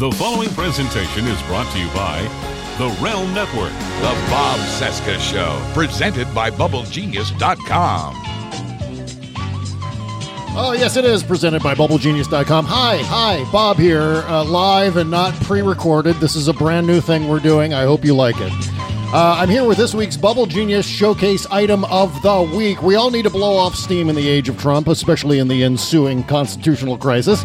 The following presentation is brought to you by the Realm Network. The Bob Cesca Show, presented by BubbleGenius.com. Oh, yes, it is presented by BubbleGenius.com. Hi, hi, Bob here, uh, live and not pre recorded. This is a brand new thing we're doing. I hope you like it. Uh, I'm here with this week's Bubble Genius Showcase item of the week. We all need to blow off steam in the age of Trump, especially in the ensuing constitutional crisis.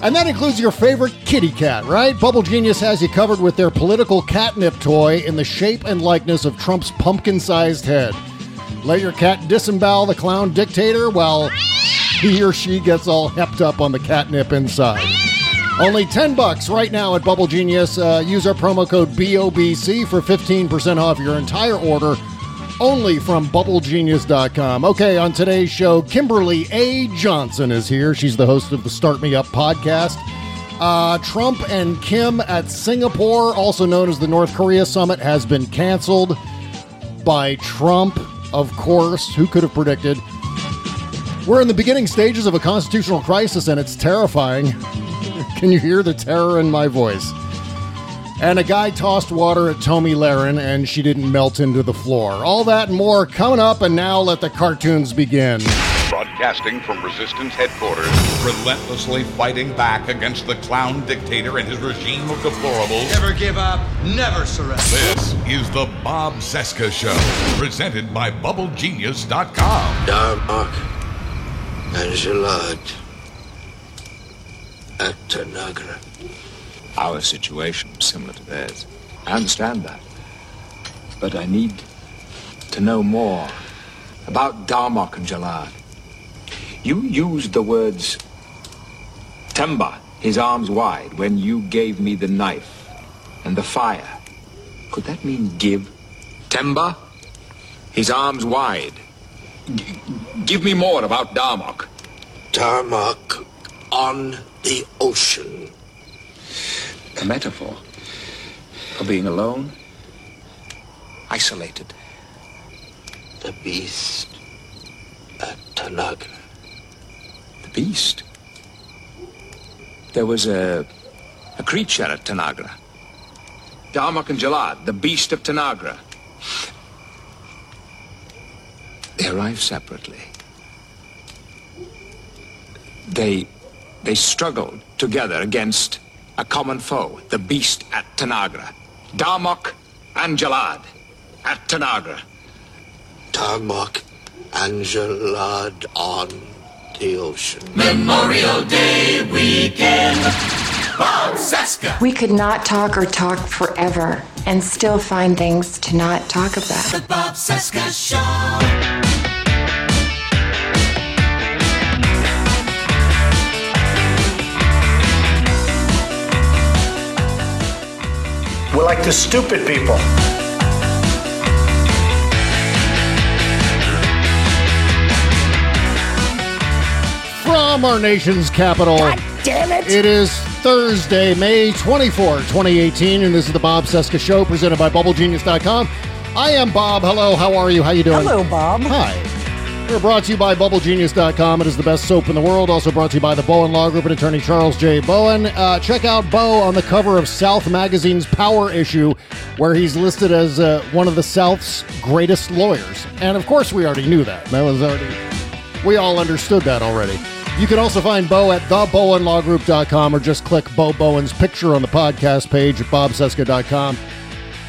And that includes your favorite kitty cat, right? Bubble Genius has you covered with their political catnip toy in the shape and likeness of Trump's pumpkin sized head. Let your cat disembowel the clown dictator while he or she gets all hepped up on the catnip inside. Only 10 bucks right now at Bubble Genius. Uh, use our promo code BOBC for 15% off your entire order only from bubblegenius.com. Okay, on today's show, Kimberley A. Johnson is here. She's the host of the Start Me Up podcast. Uh, Trump and Kim at Singapore, also known as the North Korea summit, has been canceled by Trump, of course. Who could have predicted? We're in the beginning stages of a constitutional crisis, and it's terrifying. Can you hear the terror in my voice? And a guy tossed water at Tomi Lahren and she didn't melt into the floor. All that and more coming up, and now let the cartoons begin. Broadcasting from Resistance headquarters, relentlessly fighting back against the clown dictator and his regime of deplorables. Never give up, never surrender. This is the Bob Cesca Show, presented by BubbleGenius.com. Darmok and Jalad at Tanagra. Our situation is similar to theirs. I understand that. But I need to know more about Darmok and Jalad. You used the words Temba, his arms wide, when you gave me the knife and the fire. Could that mean give? Temba, his arms wide. G- give me more about Darmok. Darmok on the ocean. A metaphor for being alone, isolated. The beast at Tanagra. The beast. There was a, a creature at Tanagra. Darmok and Jalad, the beast of Tanagra. They arrived separately. They they struggled together against a common foe, the beast at Tanagra. Darmok and Jalad at Tanagra. Darmok and Jalad on the ocean. Memorial Day weekend. Bob Cesca. We could not talk or talk forever and still find things to not talk about. The Bob Cesca Show. Like the stupid people. From our nation's capital. damn it. It is Thursday, May 24, 2018, and this is the Bob Cesca Show presented by BubbleGenius.com. I am Bob. Hello, how are you? How you doing? Hello, Bob. Hi. We're brought to you by BubbleGenius.com. It is the best soap in the world. Also brought to you by the Bowen Law Group and attorney Charles J. Bowen. Uh, check out Bo on the cover of South Magazine's Power issue, where he's listed as uh, one of the South's greatest lawyers. And of course, we already knew that. That was already. We all understood that already. You can also find Bo at thebowenlawgroup.com or just click Bo Bowen's picture on the podcast page at bobcesca.com.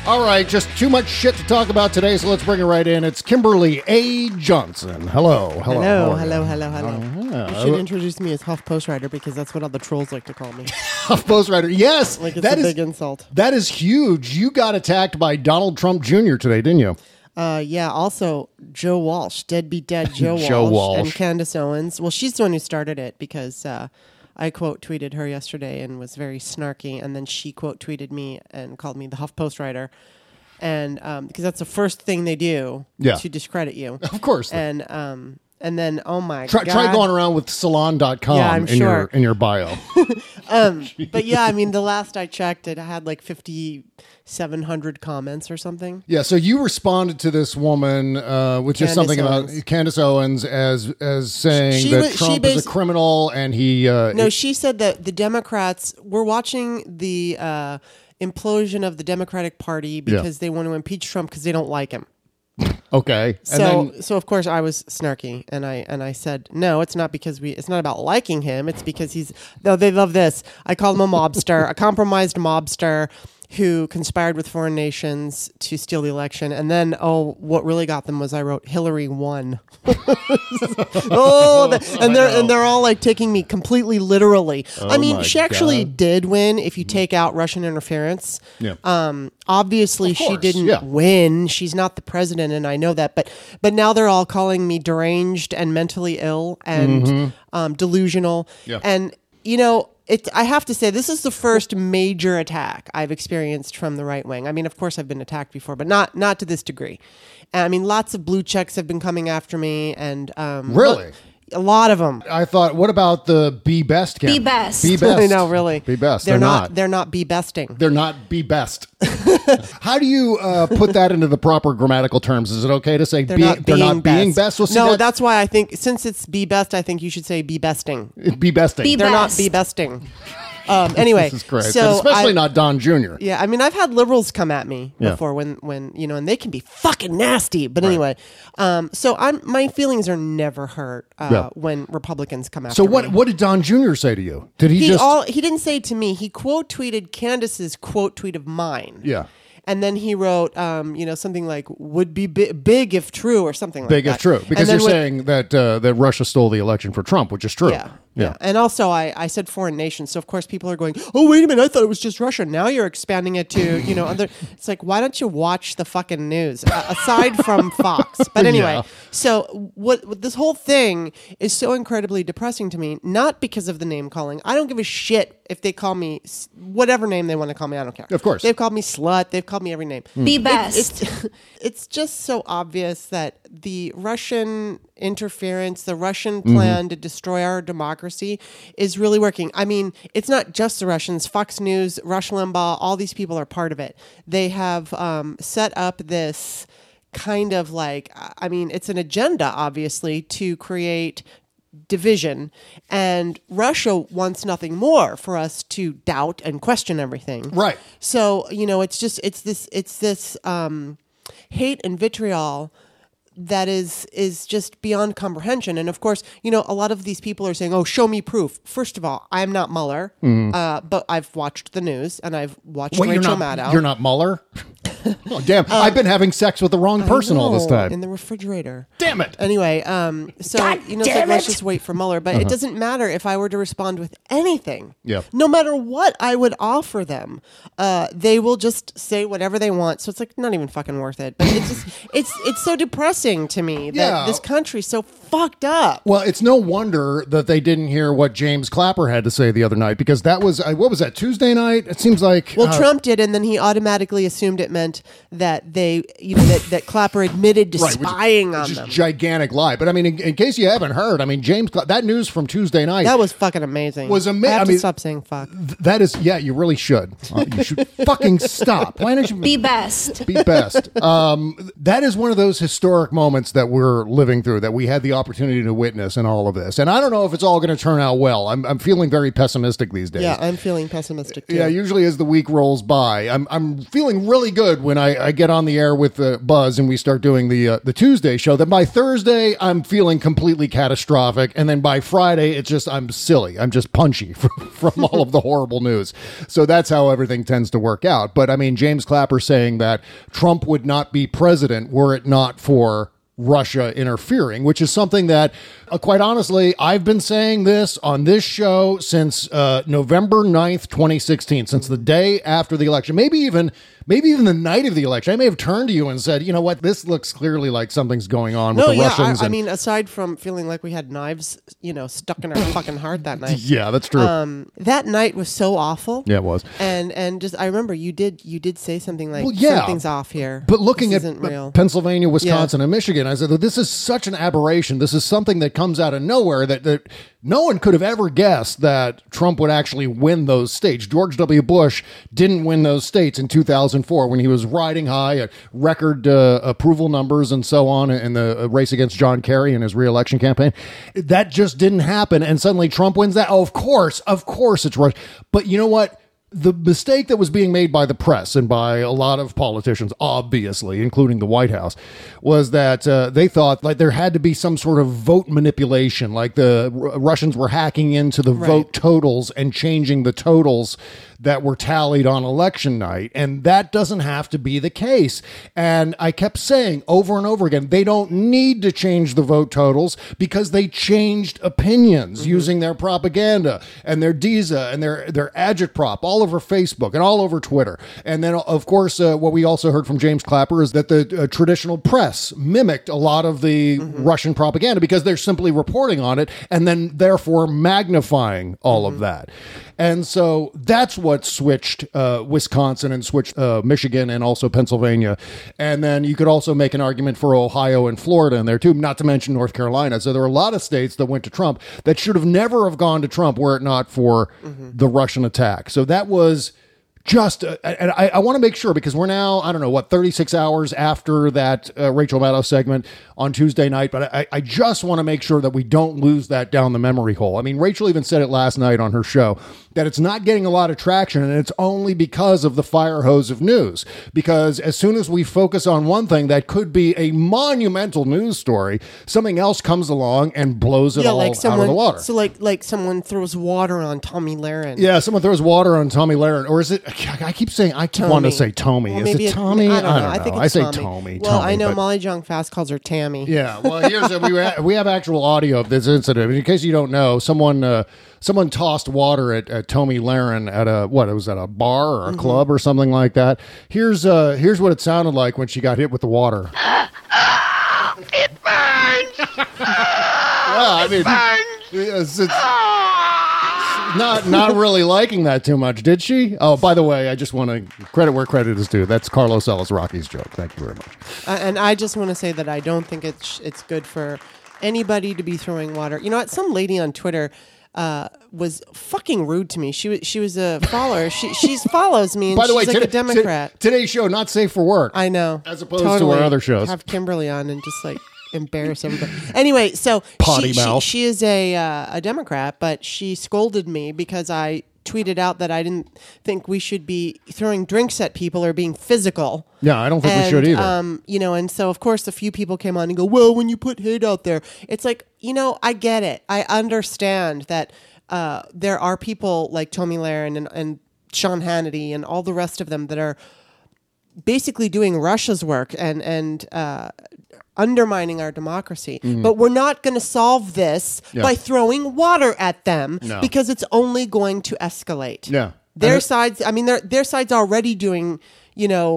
All right, just too much shit to talk about today, so let's bring it right in. It's Kimberley A. Johnson. Hello. Hello. Hello, hello, hello, hello. yeah. You should introduce me as Huff Post Rider because that's what all the trolls like to call me. Huff Post Writer. Yes. Like it's that a is- big insult. That is huge. You got attacked by Donald Trump Jr. today, didn't you? Uh, yeah. Also, Joe Walsh, deadbeat dead Joe Walsh, Joe Walsh. and Candace Owens. Well, she's the one who started it because uh, I quote tweeted her yesterday and was very snarky, and then she quote tweeted me and called me the Huff Post Writer, and um, because that's the first thing they do Yeah. to discredit you. Of course. And um, and then oh my Try, god, try going around with salon.com Yeah, I'm in your in your bio. um, but yeah, I mean, the last I checked, it had like fifty seven hundred comments or something. Yeah, so you responded to this woman, uh, which is Candace something about Candace Owens as as saying She that was- Trump is a criminal and he. Uh, No, she said that the Democrats were watching the uh, implosion of the Democratic Party because they want to impeach Trump because they don't like him. Okay, and So, then so of course I was snarky, and I and I said, no, it's not because we. It's not about liking him. It's because he's. Though they love this. I call him a mobster, a compromised mobster who conspired with foreign nations to steal the election. And then, oh, what really got them was I wrote Hillary won. oh, the- and they're and they're all like taking me completely literally. I mean, she actually God. did win if you take out Russian interference. Yeah. Um, obviously, she didn't yeah. win. She's not the president, and I know that. But but now they're all calling me deranged and mentally ill and um, delusional. Mm-hmm. Yeah. And you know, it. I have to say, this is the first major attack I've experienced from the right wing. I mean, of course, I've been attacked before, but not not to this degree. And, I mean, lots of blue checks have been coming after me, and um, Really? A lot of them. I thought, what about the be best? Campaign? Be best. Be best. I know, really. Be best. They're, They're, not, They're not be besting. They're not be best. How do you uh, put that into the proper grammatical terms? Is it okay to say They're be, not they're being not being best? Well, see, no, that- that's why I think since it's be best, I think you should say be besting. be besting. Be They're not be besting. Um, anyway, this is great, so especially I- not Don Jr. Yeah, I mean, I've had liberals come at me Yeah. before when, when you know, and they can be fucking nasty. But anyway, um, so I'm my feelings are never hurt uh, Yeah. when Republicans come after me. So what? me. What did Don Jr. say to you? Did he, He just? all he didn't say to me. He quote tweeted Candace's quote tweet of mine. yeah. And then he wrote, um, you know, something like "would be bi- big if true" or something like Big that. if true, because you're when- saying that uh, that Russia stole the election for Trump, which is true. Yeah, yeah. And also, I, I said foreign nations, so of course people are going, "Oh, wait a minute! I thought it was just Russia. Now you're expanding it to you know other." It's like, why don't you watch the fucking news uh, aside from Fox? But anyway, Yeah. so what, what? This whole thing is so incredibly depressing to me. Not because of the name calling. I don't give a shit if they call me s- whatever name they want to call me. I don't care. Of course. they've called me slut. They've called me every name. Be It- best. it's it's just so obvious that the Russian interference, the Russian plan to destroy our democracy is really working. I mean, it's not just the Russians. Fox News, Rush Limbaugh, all these people are part of it. They have um, set up this kind of like, I mean, it's an agenda, obviously, to create division and Russia wants nothing more for us to doubt and question everything. Right. So, you know, it's just it's this it's this um hate and vitriol that is is just beyond comprehension. And of course, you know, a lot of these people are saying, "Oh, show me proof." First of all, I'm not Mueller, uh, but I've watched the news and I've watched. Wait, you're Rachel not. Maddow. You're not Mueller. oh, damn! I've been having sex with the wrong person all this time. in the refrigerator. Damn it! Anyway, um, so you know, it's like, damn let's it. just wait for Mueller. But it doesn't matter if I were to respond with anything. Yeah. No matter what I would offer them, uh, they will just say whatever they want. So it's like not even fucking worth it. But it's just it's it's so depressing to me that Yeah. this country's so fucked up. Well, it's no wonder that they didn't hear what James Clapper had to say the other night because that was uh, what was that Tuesday night? It seems like Well, uh, Trump did, and then he automatically assumed it meant that they, you know, that, that Clapper admitted to Right, which- spying on which is them. gigantic lie. But I mean, in, in case you haven't heard, I mean, James Cla- that news from Tuesday night that was fucking amazing. Was ama- I have I to mean- stop saying fuck. that is yeah, you really should. Uh, you should fucking stop. Why don't you Be best. be best. Um, that is one of those historic moments that we're living through that we had the opportunity to witness in all of this. And I don't know if it's all going to turn out well. I'm, I'm feeling very pessimistic these days. Yeah, I'm feeling pessimistic too. Yeah, usually as the week rolls by, I'm I'm feeling really good when I, I get on the air with uh, Buzz and we start doing the uh, the Tuesday show. That by Thursday, I'm feeling completely catastrophic, and then by Friday, it's just I'm silly. I'm just punchy from, from all of the horrible news. So that's how everything tends to work out. But I mean, James Clapper saying that Trump would not be president were it not for Russia interfering, which is something that, uh, quite honestly, I've been saying this on this show since uh, November 9th, 2016, since the day after the election, maybe even maybe even the night of the election. I may have turned to you and said, you know what, this looks clearly like something's going on with No, the yeah. Russians. I, I and- mean, aside from feeling like we had knives, you know, stuck in our fucking heart that night. yeah, that's true. Um, that night was so awful. yeah, it was. And and just I remember you did you did say something like Well, yeah. something's off here. But looking This at. Pennsylvania, Wisconsin, and Michigan, I said, this is such an aberration. This is something that comes out of nowhere that, that no one could have ever guessed that Trump would actually win those states. George W. Bush didn't win those states in 2004 when he was riding high at record uh, approval numbers and so on in the race against John Kerry in his reelection campaign. That just didn't happen. And suddenly Trump wins that. Oh, of course, of course it's right. But you know what? The mistake that was being made by the press and by a lot of politicians, obviously, including the White House, was that uh, they thought like there had to be some sort of vote manipulation, like the R- Russians were hacking into the Right. vote totals and changing the totals that were tallied on election night. And that doesn't have to be the case. And I kept saying over and over again, they don't need to change the vote totals because they changed opinions using their propaganda and their DISA and their, their agitprop all over Facebook and all over Twitter. And then, of course, uh, what we also heard from James Clapper is that the uh, traditional press mimicked a lot of the Russian propaganda because they're simply reporting on it and then therefore magnifying all of that. And so that's what switched uh, Wisconsin and switched uh, Michigan and also Pennsylvania. And then you could also make an argument for Ohio and Florida in there too, not to mention North Carolina. So there were a lot of states that went to Trump that should have never have gone to Trump were it not for the Russian attack. So that was just uh, and I, I want to make sure because we're now I don't know what 36 hours after that uh, Rachel Maddow segment on Tuesday night, but I, I just want to make sure that we don't lose that down the memory hole. I mean, Rachel even said it last night on her show that it's not getting a lot of traction, and it's only because of the fire hose of news. Because as soon as we focus on one thing that could be a monumental news story, something else comes along and blows it yeah, all like someone. out of the water. So like like someone throws water on Tomi Lahren. Yeah, someone throws water on Tomi Lahren, or is it? I keep saying I keep wanting to say Tommy. Well, is it Tommy? I don't know. I, think it's say Tommy. Tommy. Well, I know Molly Jong Fast calls her Tammy. Yeah, well, here's a, we we have actual audio of this incident. In case you don't know, someone uh, someone tossed water at, at Tomi Lahren at a what? It was at a bar or a Mm-hmm. club or something like that. Here's uh here's what it sounded like when she got hit with the water. It burns! Yeah, I mean, it's, it's not not really liking that too much, did she? Oh, by the way, I just want to credit where credit is due. That's Carlos Ellis Rocky's joke. Thank you very much. Uh, and I just want to say that I don't think it's it's good for anybody to be throwing water. You know what? Some lady on Twitter uh, was fucking rude to me. She was she was a follower. she she follows me, and By the she's way, like today- a Democrat. t- today's show not safe for work. I know, As opposed to our other shows. Have Kimberley on and just like embarrass everybody. Anyway, so Potty she, mouth. She, she is a uh, a Democrat, but she scolded me because I tweeted out that I didn't think we should be throwing drinks at people or being physical. Yeah, I don't think we should either. Um, you know, and so of course a few people came on and go, well, when you put hate out there, it's like, you know, I get it. I understand that uh, there are people like Tomi Lahren and, and Sean Hannity and all the rest of them that are basically doing Russia's work and and uh, undermining our democracy. But we're not going to solve this. Yeah. by throwing water at them No. because it's only going to escalate. Yeah. their it- sides. I mean, their their sides already doing. You know,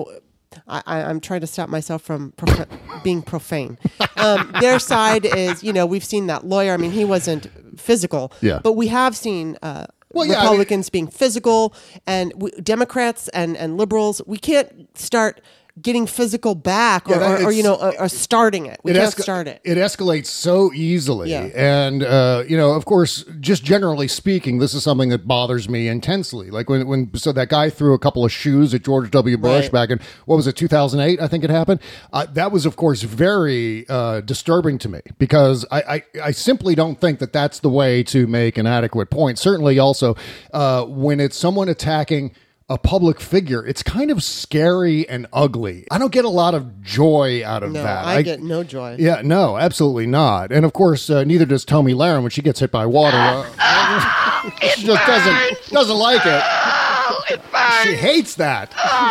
I, I, I'm trying to stop myself from prof- being profane. Um, their side is, you know, we've seen that lawyer. I mean, he wasn't physical. Yeah. but we have seen. Uh, Well, yeah, I mean- Republicans being physical and w- Democrats and, and liberals, we can't start getting physical back or, Yeah, or, or, you know, or, or starting it. We can't esca- start it. It escalates so easily. Yeah. And, uh, you know, of course, just generally speaking, this is something that bothers me intensely. Like when, when so that guy threw a couple of shoes at George W. Bush Right. back in, what was it, 2008, I think it happened. Uh, that was, of course, very uh, disturbing to me because I, I, I simply don't think that that's the way to make an adequate point. Certainly also uh, when it's someone attacking a public figure, it's kind of scary and ugly. I don't get a lot of joy out of No, that. I, get no joy. Yeah, no, absolutely not. And of course, uh, neither does Tomi Lahren when she gets hit by water. Uh, she just doesn't doesn't like it. She hates that.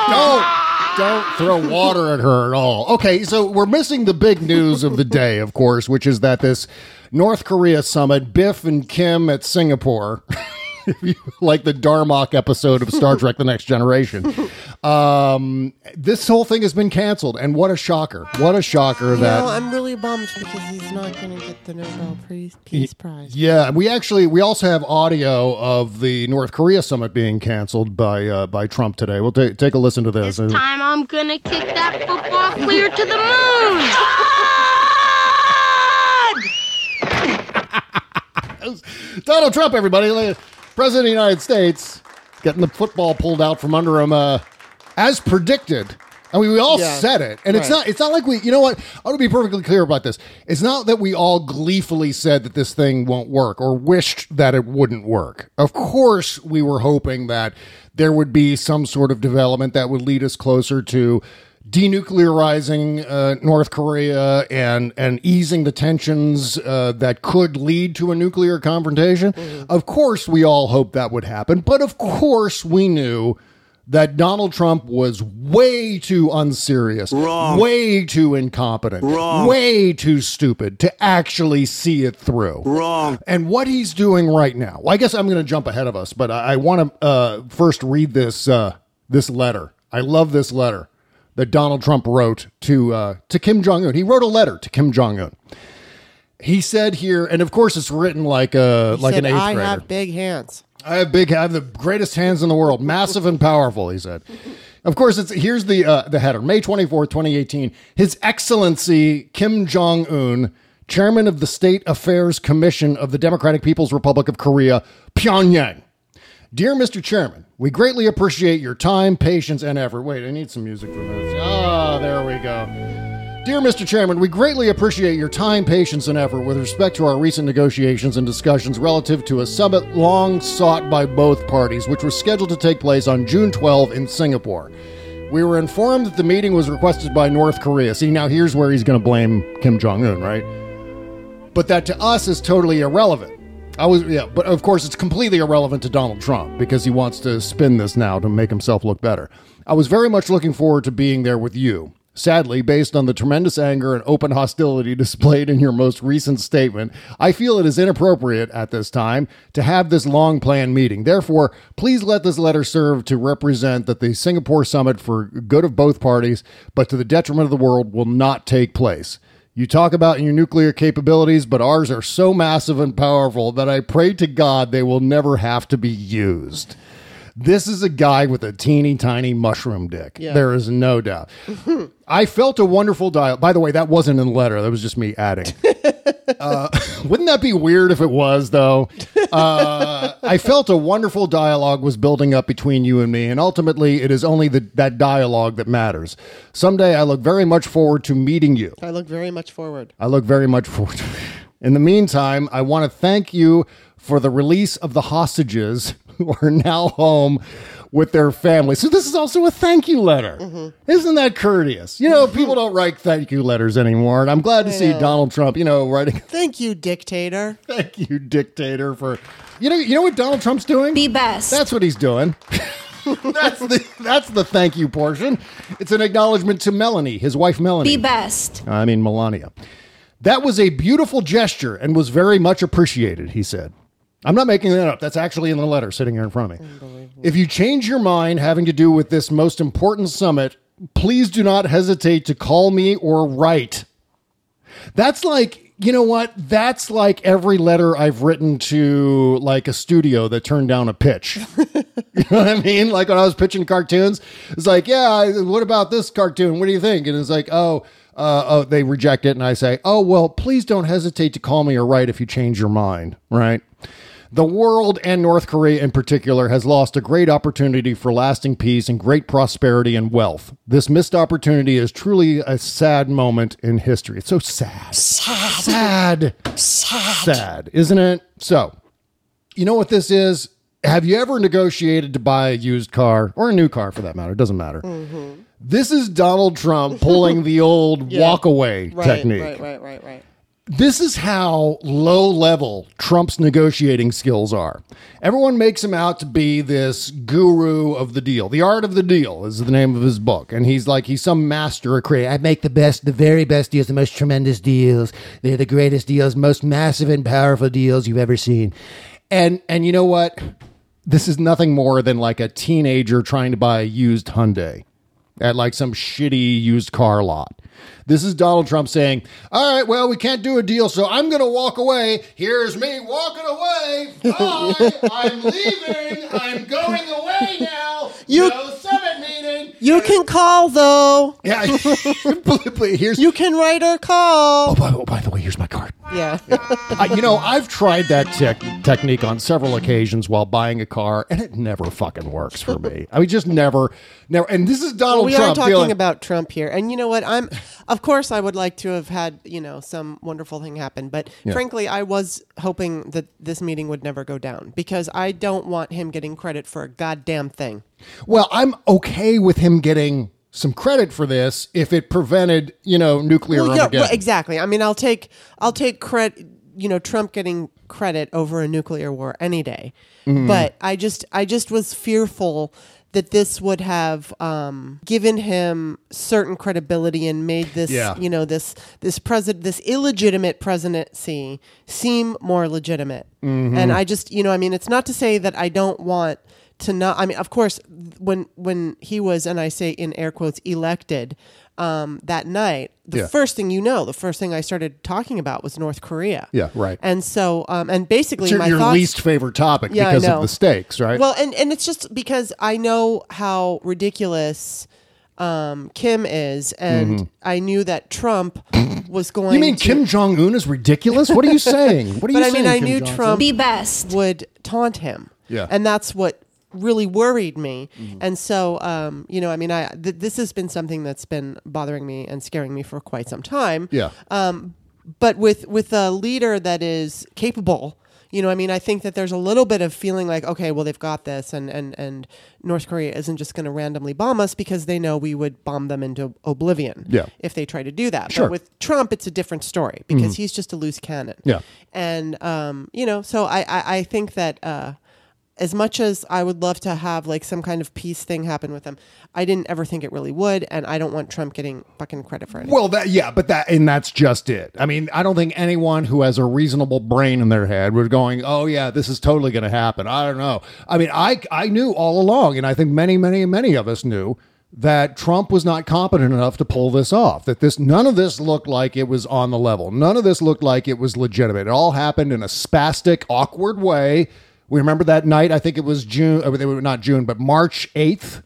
Don't don't throw water at her at all. Okay, so we're missing the big news of the day, of course, which is that this North Korea summit, Biff and Kim at Singapore. like the Darmok episode of Star Trek: The Next Generation. Um, this whole thing has been canceled, and what a shocker! What a shocker you that know, I'm really bummed because he's not going to get the Nobel Peace, Peace Prize. Yeah, we actually we also have audio of the North Korea summit being canceled by uh, by Trump today. We'll t- take a listen to this. This time I'm going to kick that football clear to the moon. Donald Trump, everybody. President of the United States, getting the football pulled out from under him, uh, as predicted. I mean, we all Yeah. said it, and it's not. It's not like we. You know what? I want to be perfectly clear about this. It's not that we all gleefully said that this thing won't work or wished that it wouldn't work. Of course, we were hoping that there would be some sort of development that would lead us closer to denuclearizing uh, North Korea and and easing the tensions uh, that could lead to a nuclear confrontation. Of course, we all hoped that would happen, but of course, we knew that Donald Trump was way too unserious, Wrong. way too incompetent, Wrong. way too stupid to actually see it through. Wrong. And what he's doing right now, well, I guess I'm going to jump ahead of us, but I, I want to uh, first read this uh, this letter. I love this letter that Donald Trump wrote to uh, to Kim Jong Un. He wrote a letter to Kim Jong Un. He said here, and of course it's written like a like Said, an eighth I grader. have big hands. I have big, I have the greatest hands in the world, massive and powerful. He said. Of course, it's here's the uh, the header. May twenty fourth, twenty eighteen. His Excellency Kim Jong Un, Chairman of the State Affairs Commission of the Democratic People's Republic of Korea, Pyongyang. Dear Mr. Chairman, we greatly appreciate your time, patience, and effort. Wait, I need some music for this. Ah, there we go. Dear Mr. Chairman, we greatly appreciate your time, patience, and effort with respect to our recent negotiations and discussions relative to a summit long sought by both parties, which was scheduled to take place on June 12 in Singapore. We were informed that the meeting was requested by North Korea. See, now here's where he's going to blame Kim Jong un, right? But that to us is totally irrelevant. I was, yeah, but of course it's completely irrelevant to Donald Trump because he wants to spin this now to make himself look better. I was very much looking forward to being there with you. Sadly, based on the tremendous anger and open hostility displayed in your most recent statement, I feel it is inappropriate at this time to have this long planned meeting. Therefore, please let this letter serve to represent that the Singapore summit for good of both parties, but to the detriment of the world, will not take place. You talk about your nuclear capabilities, but ours are so massive and powerful that I pray to God they will never have to be used. This is a guy with a teeny tiny mushroom dick. Yeah. There is no doubt. I felt a wonderful dial. By the way, that wasn't in the letter. That was just me adding. uh, wouldn't that be weird if it was, though? Uh, I felt a wonderful dialogue was building up between you and me, and ultimately, it is only the, that dialogue that matters. Someday, I look very much forward to meeting you. I look very much forward. I look very much forward In the meantime, I want to thank you for the release of the hostages who are now home with their families. So this is also a thank you letter. Mm-hmm. Isn't that courteous? You know, people don't write thank you letters anymore, and I'm glad to see know. Donald Trump, you know, writing Thank you, dictator. thank you dictator for You know, you know what Donald Trump's doing? Be best. That's what he's doing. that's the that's the thank you portion. It's an acknowledgement to Melanie, his wife Melanie. Be best. I mean, Melania. That was a beautiful gesture and was very much appreciated, he said. I'm not making that up. That's actually in the letter sitting here in front of me. If you change your mind having to do with this most important summit, please do not hesitate to call me or write. That's like, you know what? That's like every letter I've written to like a studio that turned down a pitch. you know what I mean? Like when I was pitching cartoons, it's like, yeah, what about this cartoon? What do you think? And it's like, oh, uh, oh, they reject it, and I say, oh, well, please don't hesitate to call me or write if you change your mind, right? The world and North Korea in particular has lost a great opportunity for lasting peace and great prosperity and wealth. This missed opportunity is truly a sad moment in history. It's so sad. Sad. Sad. sad. isn't it? So, you know what this is? Have you ever negotiated to buy a used car or a new car for that matter? It doesn't matter. Mm-hmm. This is Donald Trump pulling the old Yeah. walk away Right, technique Right, right, right, right. This is how low level Trump's negotiating skills are. Everyone makes him out to be this guru of the deal. The Art of the Deal is the name of his book. And he's like, he's some master of creating. I make the best, the very best deals, the most tremendous deals. They're the greatest deals, most massive and powerful deals you've ever seen. And, and you know what? This is nothing more than like a teenager trying to buy a used Hyundai at like some shitty used car lot. This is Donald Trump saying, All right, well, we can't do a deal, so I'm going to walk away. Here's me walking away. Bye. I'm leaving. I'm going away now. You- no summit meeting. You can call though. Yeah. Here's. You can write or call. Oh, by, oh, by the way, here's my card. Yeah. Uh, you know, I've tried that tech technique on several occasions while buying a car, and it never fucking works for me. I mean, just never, never. And this is Donald Trump. we Trump are talking dealing- about Trump here, and you know what? I'm, of course, I would like to have had you know some wonderful thing happen, but Yeah. frankly, I was hoping that this meeting would never go down because I don't want him getting credit for a goddamn thing. Well, I'm okay with him getting some credit for this if it prevented, you know, nuclear Well, yeah, well, exactly. I mean, I'll take I'll take credit. You know, Trump getting credit over a nuclear war any day, Mhm. but I just I just was fearful that this would have um, given him certain credibility and made this Yeah. you know this this president this illegitimate presidency seem more legitimate. Mhm. And I just you know I mean it's not to say that I don't want to not I mean of course when when he was and I say in air quotes elected um, that night the Yeah. first thing you know the first thing I started talking about was North Korea Yeah, right. and so um, and basically It's your, my your thoughts, least favorite topic Yeah, because of the stakes, right? well and and it's just because I know how ridiculous um, Kim is and Mhm. I knew that Trump was going you mean to, Kim Jong Un is ridiculous? What are you saying? What are you but I saying? mean, I Kim knew Jong-un? Trump Be best. would taunt him. Yeah. and that's what really worried me. Mm-hmm. And so, um, you know, I mean, I th- this has been something that's been bothering me and scaring me for quite some time. Yeah. Um, but with with a leader that is capable. You know, I mean, I think that there's a little bit of feeling like, okay, well, they've got this, and and and North Korea isn't just going to randomly bomb us because they know we would bomb them into oblivion Yeah. if they try to do that. Sure. But with Trump, it's a different story because Mhm. he's just a loose cannon. Yeah. And um, you know, so I I, I think that uh, as much as I would love to have like some kind of peace thing happen with them, I didn't ever think it really would, and I don't want Trump getting fucking credit for it. Well, that yeah, but that and that's just it. I mean, I don't think anyone who has a reasonable brain in their head would going, "Oh yeah, this is totally going to happen." I don't know. I mean, I I knew all along, and I think many, many, many of us knew that Trump was not competent enough to pull this off. That this none of this looked like it was on the level. None of this looked like it was legitimate. It all happened in a spastic, awkward way. We remember that night. I think it was June, uh, not June, but March eighth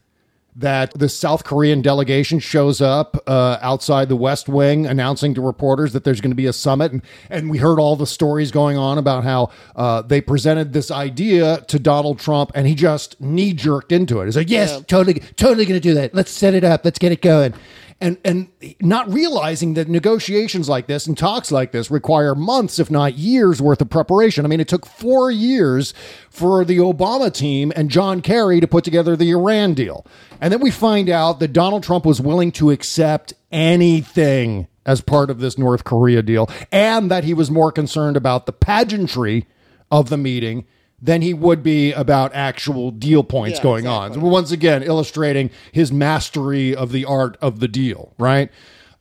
that the South Korean delegation shows up uh, outside the West Wing announcing to reporters that there's going to be a summit. And, and we heard all the stories going on about how uh, they presented this idea to Donald Trump and he just knee jerked into it. He's like, yes, totally, totally going to do that. Let's set it up. Let's get it going. And, and not realizing that negotiations like this and talks like this require months, if not years, worth of preparation. I mean, it took four years for the Obama team and John Kerry to put together the Iran deal. And then we find out that Donald Trump was willing to accept anything as part of this North Korea deal, and that he was more concerned about the pageantry of the meeting than he would be about actual deal points Yeah, going on. Once again, illustrating his mastery of the art of the deal, right?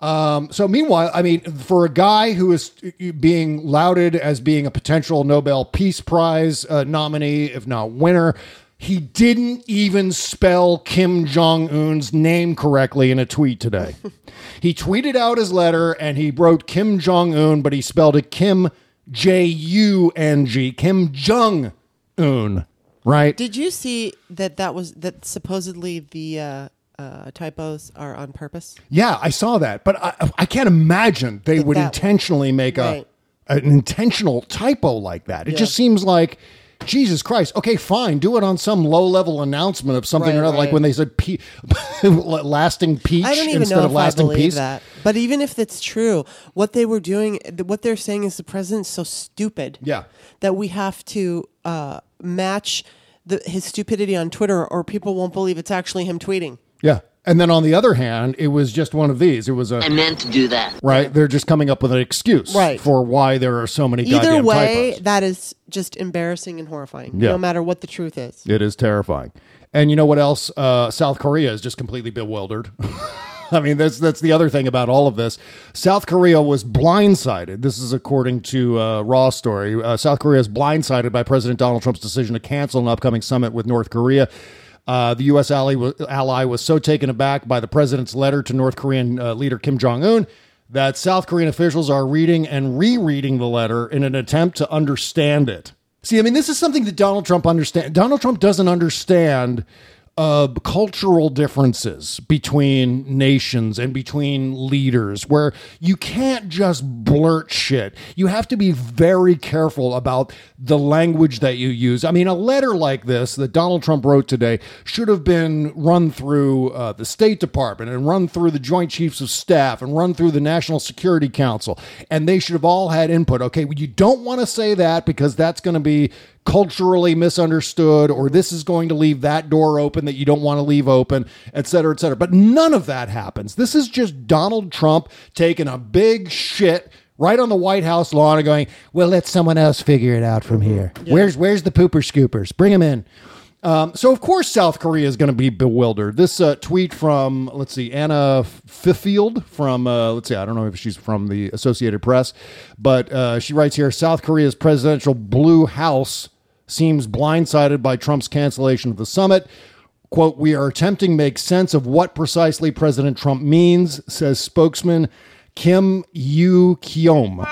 Um, so meanwhile, I mean, for a guy who is being lauded as being a potential Nobel Peace Prize uh, nominee, if not winner, he didn't even spell Kim Jong Un's name correctly in a tweet today. he tweeted out his letter and he wrote Kim Jong Un, but he spelled it Kim J U N G, Kim Jong Un, right? Did you see that that was that supposedly the uh, uh, typos are on purpose? Yeah, I saw that, but I, I can't imagine they would that- intentionally make Right. a an intentional typo like that. It just seems like Jesus Christ. Okay, fine, do it on some low level announcement of something Right, or other, like when they said pe- lasting peach I don't even instead know of if I lasting believe peace. that. But even if that's true, what they were doing, what they're saying is the president's so stupid. Yeah. That we have to uh, match the, his stupidity on Twitter, or people won't believe it's actually him tweeting. Yeah. And then on the other hand, it was just one of these. It was a I meant to do that. right. They're just coming up with an excuse Right. for why there are so many Either goddamn way, typos. that is just embarrassing and horrifying. Yeah. No matter what the truth is. It is terrifying. And you know what else? Uh, South Korea is just completely bewildered. I mean, that's that's the other thing about all of this. South Korea was blindsided. This is according to uh, Raw story. Uh, South Korea is blindsided by President Donald Trump's decision to cancel an upcoming summit with North Korea. Uh, the U.S. ally was, ally was so taken aback by the president's letter to North Korean uh, leader Kim Jong Un that South Korean officials are reading and rereading the letter in an attempt to understand it. See, I mean, this is something that Donald Trump understand. Donald Trump doesn't understand uh, cultural differences between nations and between leaders where you can't just blurt shit. You have to be very careful about the language that you use. I mean, a letter like this that Donald Trump wrote today should have been run through uh, the State Department and run through the Joint Chiefs of Staff and run through the National Security Council. And they should have all had input. Okay, well, you don't want to say that because that's going to be culturally misunderstood or this is going to leave that door open that you don't want to leave open, et cetera, et cetera. But none of that happens. This is just Donald Trump taking a big shit right on the White House lawn and going, well, let someone else figure it out from here. Where's where's the pooper scoopers? Bring them in. Um, so of course South Korea is going to be bewildered. This uh, tweet from let's see Anna Fifield from uh, let's see I don't know if she's from the Associated Press, but uh, she writes here South Korea's presidential blue house seems blindsided by Trump's cancellation of the summit. Quote, we are attempting to make sense of what precisely President Trump means, says spokesman Kim Yu Kyom.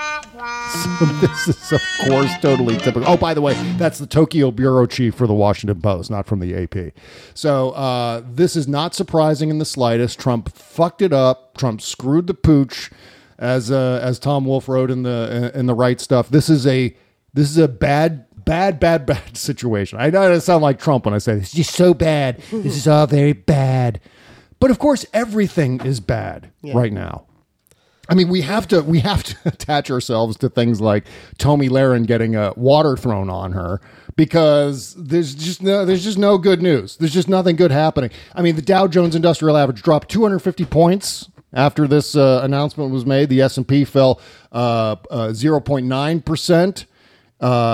So this is, of course, totally typical. Oh, by the way, that's the Tokyo bureau chief for the Washington Post, not from the AP. So uh, this is not surprising in the slightest. Trump fucked it up. Trump screwed the pooch, as uh, as Tom Wolfe wrote in the in the right stuff. This is a this is a bad bad, bad, bad situation. I know it sound like Trump when I say this. It's just so bad. This is all very bad. But of course, everything is bad Yeah. right now. I mean, we have to we have to attach ourselves to things like Tomi Lahren getting a water thrown on her because there's just no there's just no good news. There's just nothing good happening. I mean, the Dow Jones Industrial Average dropped 250 points after this uh, announcement was made. The S and P fell uh, uh, 0.9 percent. Uh,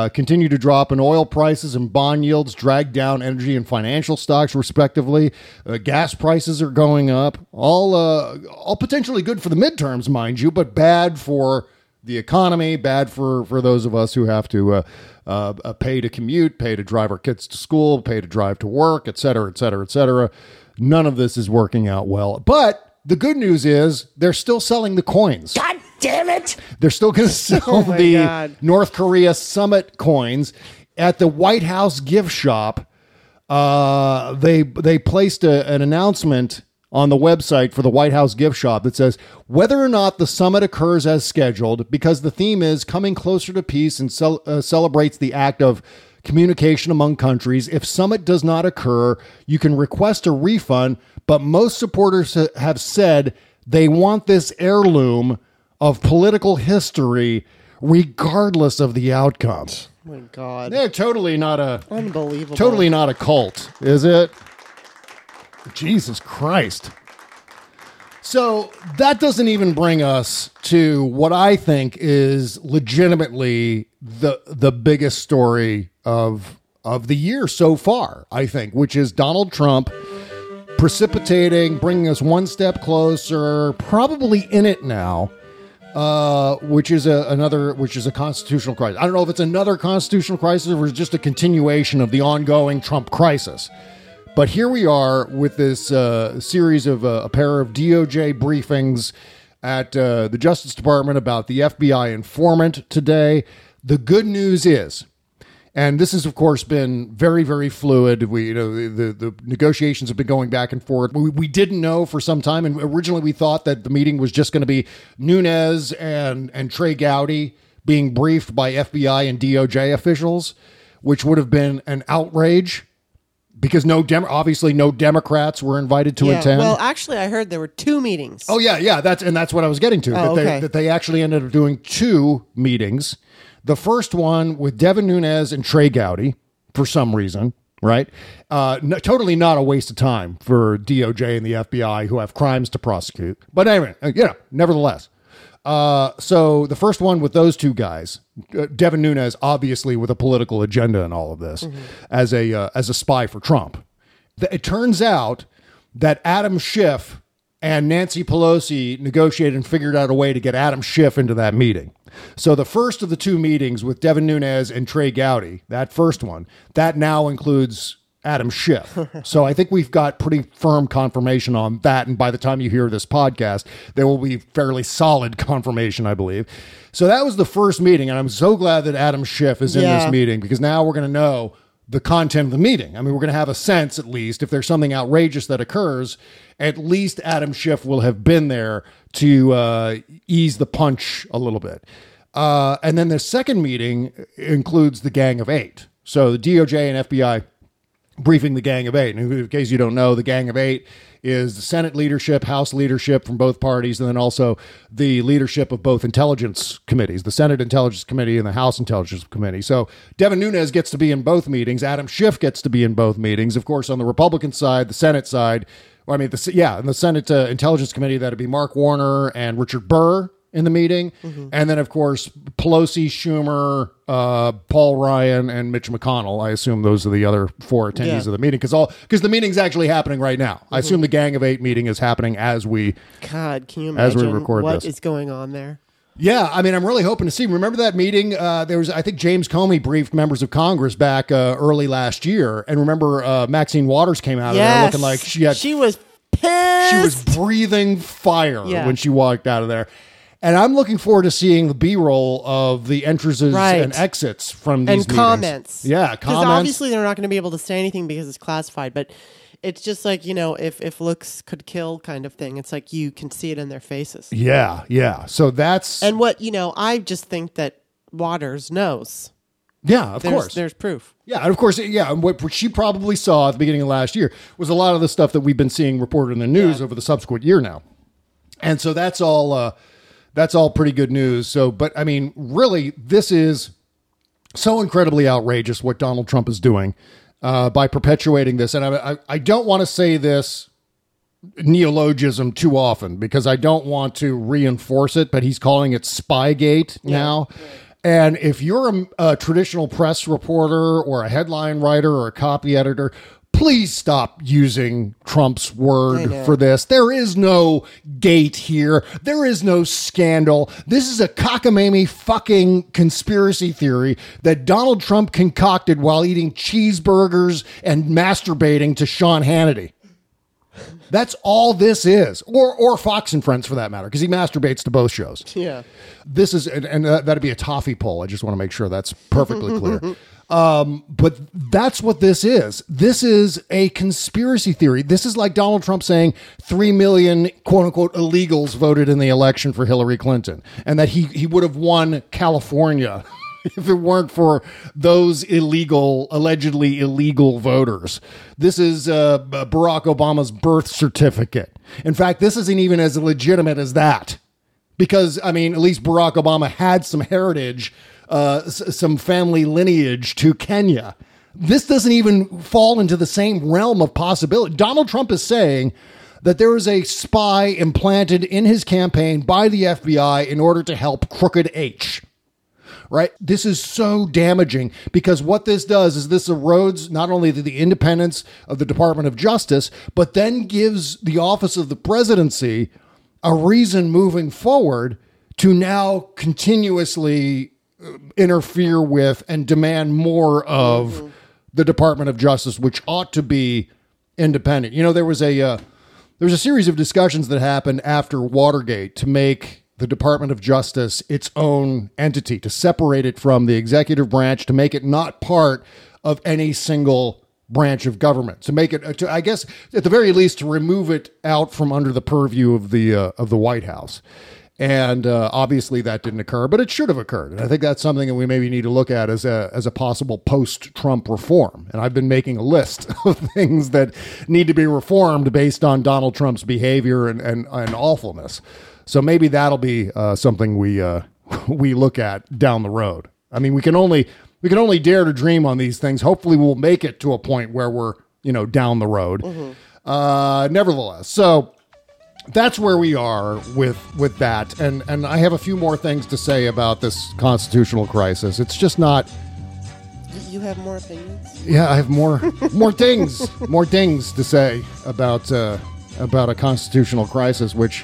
continue to drop in oil prices and bond yields, drag down energy and financial stocks, respectively. Uh, gas prices are going up. All, uh, all potentially good for the midterms, mind you, but bad for the economy. Bad for for those of us who have to uh, uh, uh, pay to commute, pay to drive our kids to school, pay to drive to work, et cetera, et cetera, et cetera. None of this is working out well. But the good news is they're still selling the coins. God damn it! They're still going to sell Oh the God. North Korea summit coins at the White House gift shop. Uh, they they placed a, an announcement on the website for the White House gift shop that says whether or not the summit occurs as scheduled, because the theme is coming closer to peace and cel- uh, celebrates the act of communication among countries. If summit does not occur, you can request a refund, but most supporters ha- have said they want this heirloom of political history regardless of the outcome. Oh my God. They're totally not a Unbelievable. totally not a cult, is it? Jesus Christ. So that doesn't even bring us to what I think is legitimately the the biggest story of of the year so far, I think, which is Donald Trump precipitating, bringing us one step closer, probably in it now, uh, which is a, another, which is a constitutional crisis. I don't know if it's another constitutional crisis or just a continuation of the ongoing Trump crisis. But here we are with this uh, series of uh, a pair of DOJ briefings at uh, the Justice Department about the FBI informant today. The good news is, and this has of course been very very fluid we you know the, the, negotiations have been going back and forth we, we didn't know for some time and originally we thought that the meeting was just going to be Nunes and and trey gowdy being briefed by fbi and doj officials which would have been an outrage because no Dem- obviously no democrats were invited to Yeah. attend Well, actually, I heard there were two meetings. Oh yeah, yeah. That's and that's what I was getting to. Oh, that, they, okay. that they actually ended up doing two meetings. The first one with Devin Nunes and Trey Gowdy for some reason, right? Uh, no, totally not a waste of time for DOJ and the FBI who have crimes to prosecute. But anyway, uh, you know, nevertheless. Uh, so the first one with those two guys, uh, Devin Nunes, obviously with a political agenda in all of this, as a uh, as a spy for Trump. It turns out that Adam Schiff and Nancy Pelosi negotiated and figured out a way to get Adam Schiff into that meeting. So the first of the two meetings with Devin Nunes and Trey Gowdy, that first one, that now includes Adam Schiff. so I think we've got pretty firm confirmation on that. And by the time you hear this podcast, there will be fairly solid confirmation, I believe. So that was the first meeting. And I'm so glad that Adam Schiff is in Yeah. this meeting because now we're going to know the content of the meeting. I mean, we're going to have a sense, at least, if there's something outrageous that occurs, at least Adam Schiff will have been there to uh, ease the punch a little bit. Uh, and then the second meeting includes the Gang of Eight. So the DOJ and FBI briefing the Gang of Eight. And in case you don't know, the Gang of Eight is the Senate leadership, House leadership from both parties, and then also the leadership of both intelligence committees, the Senate Intelligence Committee and the House Intelligence Committee. So Devin Nunes gets to be in both meetings. Adam Schiff gets to be in both meetings. Of course, on the Republican side, the Senate side, I mean, the, yeah, in the Senate uh, Intelligence Committee, that'd be Mark Warner and Richard Burr in the meeting. Mm-hmm. And then, of course, Pelosi, Schumer, uh, Paul Ryan, and Mitch McConnell. I assume those are the other four attendees Yeah. of the meeting because all because the meeting's actually happening right now. Mm-hmm. I assume the Gang of Eight meeting is happening as we. God, can you As we record what is this. going on there? Yeah, I mean, I'm really hoping to see. Remember that meeting? Uh, there was, I think, James Comey briefed members of Congress back uh, early last year, and remember, uh, Maxine Waters came out of there looking like she had she was pissed. she was breathing fire Yeah. when she walked out of there. And I'm looking forward to seeing the B-roll of the entrances Right. and exits from these and meetings. comments. Yeah, Because comments. obviously they're not going to be able to say anything because it's classified. But it's just like you know, if if looks could kill, kind of thing. It's like you can see it in their faces. yeah, yeah. So that's And what you know, I just think that Waters knows. yeah, of there's, course. there's proof. Yeah, and of course, yeah. and What she probably saw at the beginning of last year was a lot of the stuff that we've been seeing reported in the news over the subsequent year now, and so that's all. Uh, that's all pretty good news. So, but I mean, really, this is so incredibly outrageous what Donald Trump is doing uh, by perpetuating this, and I, I, I don't want to say this neologism too often because I don't want to reinforce it, but he's calling it Spygate now. And if you're a, a traditional press reporter or a headline writer or a copy editor, please stop using Trump's word for this. There is no gate here. There is no scandal. This is a cockamamie fucking conspiracy theory that Donald Trump concocted while eating cheeseburgers and masturbating to Sean Hannity. That's all this is, or or Fox and Friends for that matter, because he masturbates to both shows. Yeah. This is, and, and uh, that'd be a toffee poll. I just want to make sure that's perfectly clear. Um, but that's what this is. This is a conspiracy theory. This is like Donald Trump saying three million quote unquote illegals voted in the election for Hillary Clinton, and that he he would have won California. If it weren't for those illegal, allegedly illegal voters, this is uh, Barack Obama's birth certificate. In fact, this isn't even as legitimate as that because I mean, at least Barack Obama had some heritage, uh, s- some family lineage to Kenya. This doesn't even fall into the same realm of possibility. Donald Trump is saying that there is a spy implanted in his campaign by the FBI in order to help Crooked H. Right? This is so damaging because what this does is this erodes not only the, independence of the Department of Justice, but then gives the office of the presidency a reason moving forward to now continuously interfere with and demand more of the Department of Justice, which ought to be independent. You know, there was a uh, there was a series of discussions that happened after Watergate to make the Department of Justice its own entity, to separate it from the executive branch, to make it not part of any single branch of government, to make it, uh, to, I guess, at the very least, to remove it out from under the purview of the uh, of the White House. And uh, obviously that didn't occur, but it should have occurred. And I think that's something that we maybe need to look at as a, as a possible post Trump reform. And I've been making a list of things that need to be reformed based on Donald Trump's behavior and, and, and awfulness. So maybe that'll be uh, something we, uh, we look at down the road. I mean, we can only, we can only dare to dream on these things. Hopefully we'll make it to a point where we're, you know, down the road. Uh, nevertheless, so that's where we are with with that and and I have a few more things to say about this constitutional crisis. It's just not You have more opinions? yeah, I have more more things, more things to say about uh about a constitutional crisis which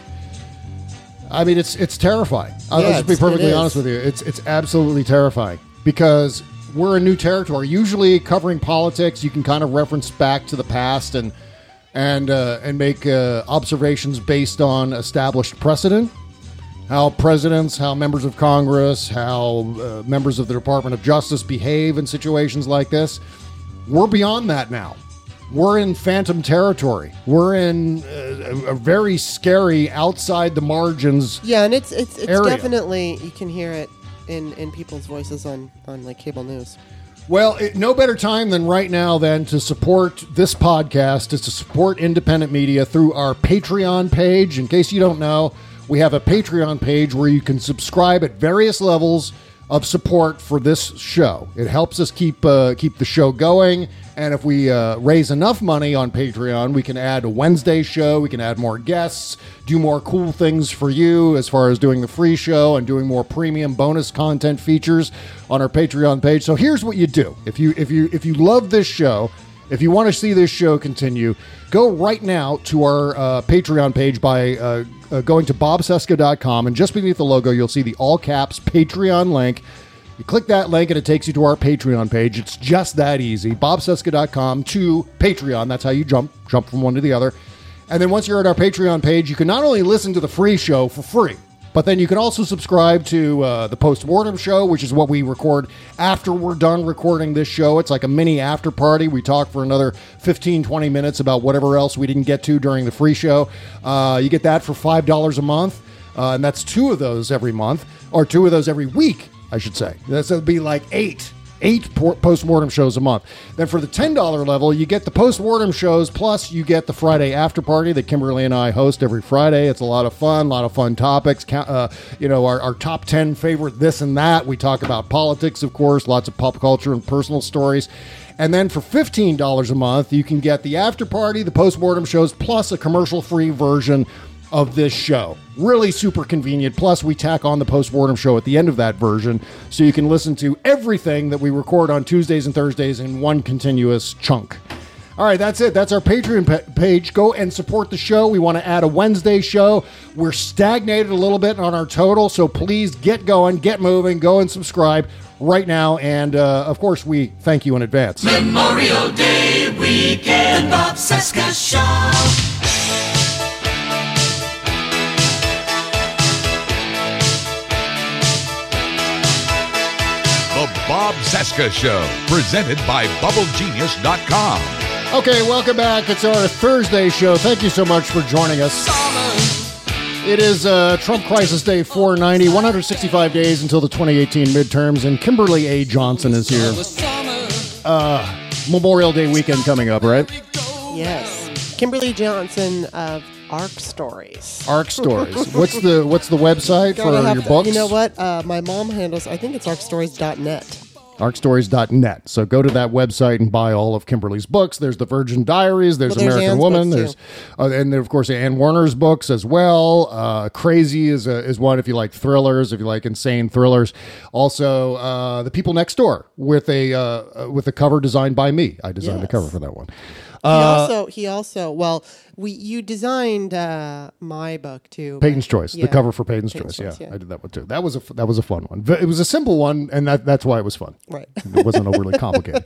I mean it's it's terrifying. I'll Yeah, just be perfectly honest with you. It's it's absolutely terrifying because we're in new territory. Usually covering politics, you can kind of reference back to the past and and uh, and make uh, observations based on established precedent. How presidents, how members of Congress, how uh, members of the Department of Justice behave in situations like this. we're beyond that now. We're in phantom territory. We're in uh, a, a very scary outside the margins. Yeah, and it's it's it's area. definitely you can hear it in in people's voices on on like cable news. Well, it, no better time than right now then to support this podcast, is to support independent media through our Patreon page. In case you don't know, we have a Patreon page where you can subscribe at various levels of support for this show. It helps us keep uh, keep the show going, and if we uh, raise enough money on Patreon, we can add a Wednesday show, we can add more guests, do more cool things for you as far as doing the free show and doing more premium bonus content features on our Patreon page. So here's what you do: if you if you if you love this show. If you want to see this show continue, go right now to our uh, Patreon page by uh, uh, going to bobcesca.com, and just beneath the logo, you'll see the all caps Patreon link. You click that link, and it takes you to our Patreon page. It's just that easy. bobcesca.com to Patreon. That's how you jump jump from one to the other. And then once you're at our Patreon page, you can not only listen to the free show for free, but then you can also subscribe to uh, the post-mortem show, which is what we record after we're done recording this show. It's like a mini after party. We talk for another 15, 20 minutes about whatever else we didn't get to during the free show. Uh, you get that for $5 a month, uh, and that's two of those every month, or two of those every week, I should say. That's would be like eight eight post-mortem shows a month. Then for the $10 level, you get the post-mortem shows plus you get the Friday after party that Kimberley and I host every Friday. It's a lot of fun, a lot of fun topics. Uh, you know, our, our top 10 favorite this and that. We talk about politics, of course, lots of pop culture and personal stories. And then for $15 a month, you can get the after party, the post-mortem shows, plus a commercial-free version of this show. Really super convenient. Plus, we tack on the postmortem show at the end of that version so you can listen to everything that we record on Tuesdays and Thursdays in one continuous chunk. All right, that's it. That's our Patreon page. Go and support the show. We want to add a Wednesday show. We're stagnated a little bit on our total, so please get going, get moving, go and subscribe right now. And uh, of course, we thank you in advance. Memorial Day weekend, Bob Cesca Show. Bob Cesca Show, presented by BubbleGenius.com. Okay, welcome back. It's our Thursday show. Thank you so much for joining us. It is uh, Trump Crisis Day 490, 165 days until the 2018 midterms, and Kimberley A. Johnson is here. Uh, Memorial Day weekend coming up, right? Yes, Kimberley Johnson of Arc Stories. Arc Stories. What's the What's the website Gotta for have your to- books? You know what? Uh, my mom handles. I think it's arcstories.net. arcstories.net. So go to that website and buy all of Kimberley's books. There's the Virgin Diaries. There's Well, there's American Woman. books, There's uh, and then of course Anne Warner's books as well. Uh, Crazy is a, is one if you like thrillers, if you like insane thrillers. Also, uh, The People Next Door with a uh, with a cover designed by me. I designed the Yes. cover for that one. He Uh, also, he also, well, we you designed uh, my book too. Peyton's Choice, yeah. the cover for Peyton's, Peyton's Choice. Choice, Yeah, yeah. I did that one too. That was a that was a fun one. It was a simple one, and that that's why it was fun. Right. It wasn't overly complicated.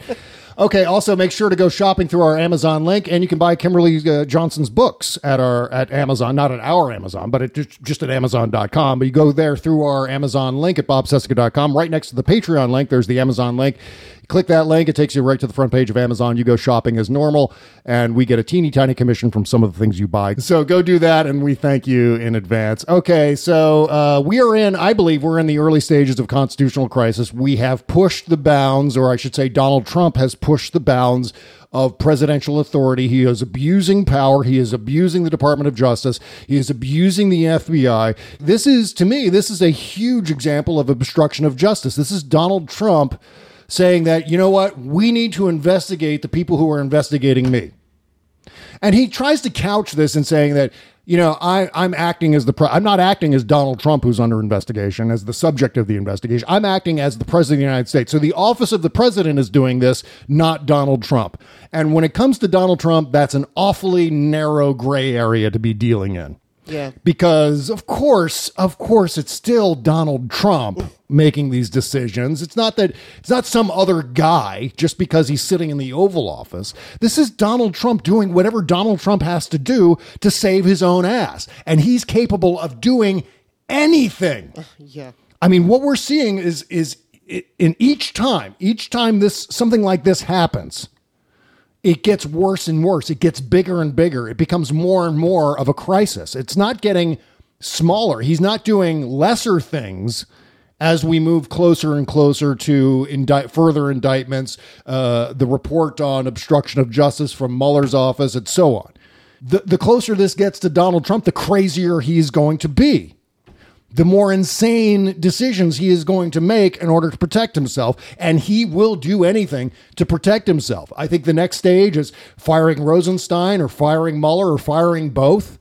Okay. Also, make sure to go shopping through our Amazon link, and you can buy Kimberley uh, Johnson's books at our at Amazon, not at our Amazon, but at just, just at Amazon.com. But you go there through our Amazon link at bobcesca.com. Right next to the Patreon link, there's the Amazon link. Click that link. It takes you right to the front page of Amazon. You go shopping as normal, and we get a teeny tiny commission from some of the things you buy. So go do that, and we thank you in advance. Okay, so uh, we are in, I believe, we're in the early stages of constitutional crisis. We have pushed the bounds, or I should say, Donald Trump has pushed the bounds of presidential authority. He is abusing power. He is abusing the Department of Justice. He is abusing the FBI. This is, to me, this is a huge example of obstruction of justice. This is Donald Trump saying that, you know what, we need to investigate the people who are investigating me. And he tries to couch this in saying that, you know, I, I'm acting as the, pre- I'm not acting as Donald Trump, who's under investigation, as the subject of the investigation. I'm acting as the president of the United States. So the office of the president is doing this, not Donald Trump. And when it comes to Donald Trump, that's an awfully narrow gray area to be dealing in Yeah. because of course of course it's still donald trump making these decisions it's not that it's not some other guy just because he's sitting in the oval office this is donald trump doing whatever donald trump has to do to save his own ass and he's capable of doing anything Yeah. I mean, what we're seeing is is in each time, each time this something like this happens, it gets worse and worse. It gets bigger and bigger. It becomes more and more of a crisis. It's not getting smaller. He's not doing lesser things as we move closer and closer to further indictments, uh, the report on obstruction of justice from Mueller's office, and so on. The, the closer this gets to Donald Trump, the crazier he's going to be. The more insane decisions he is going to make in order to protect himself, and he will do anything to protect himself. I think the next stage is firing Rosenstein or firing Mueller or firing both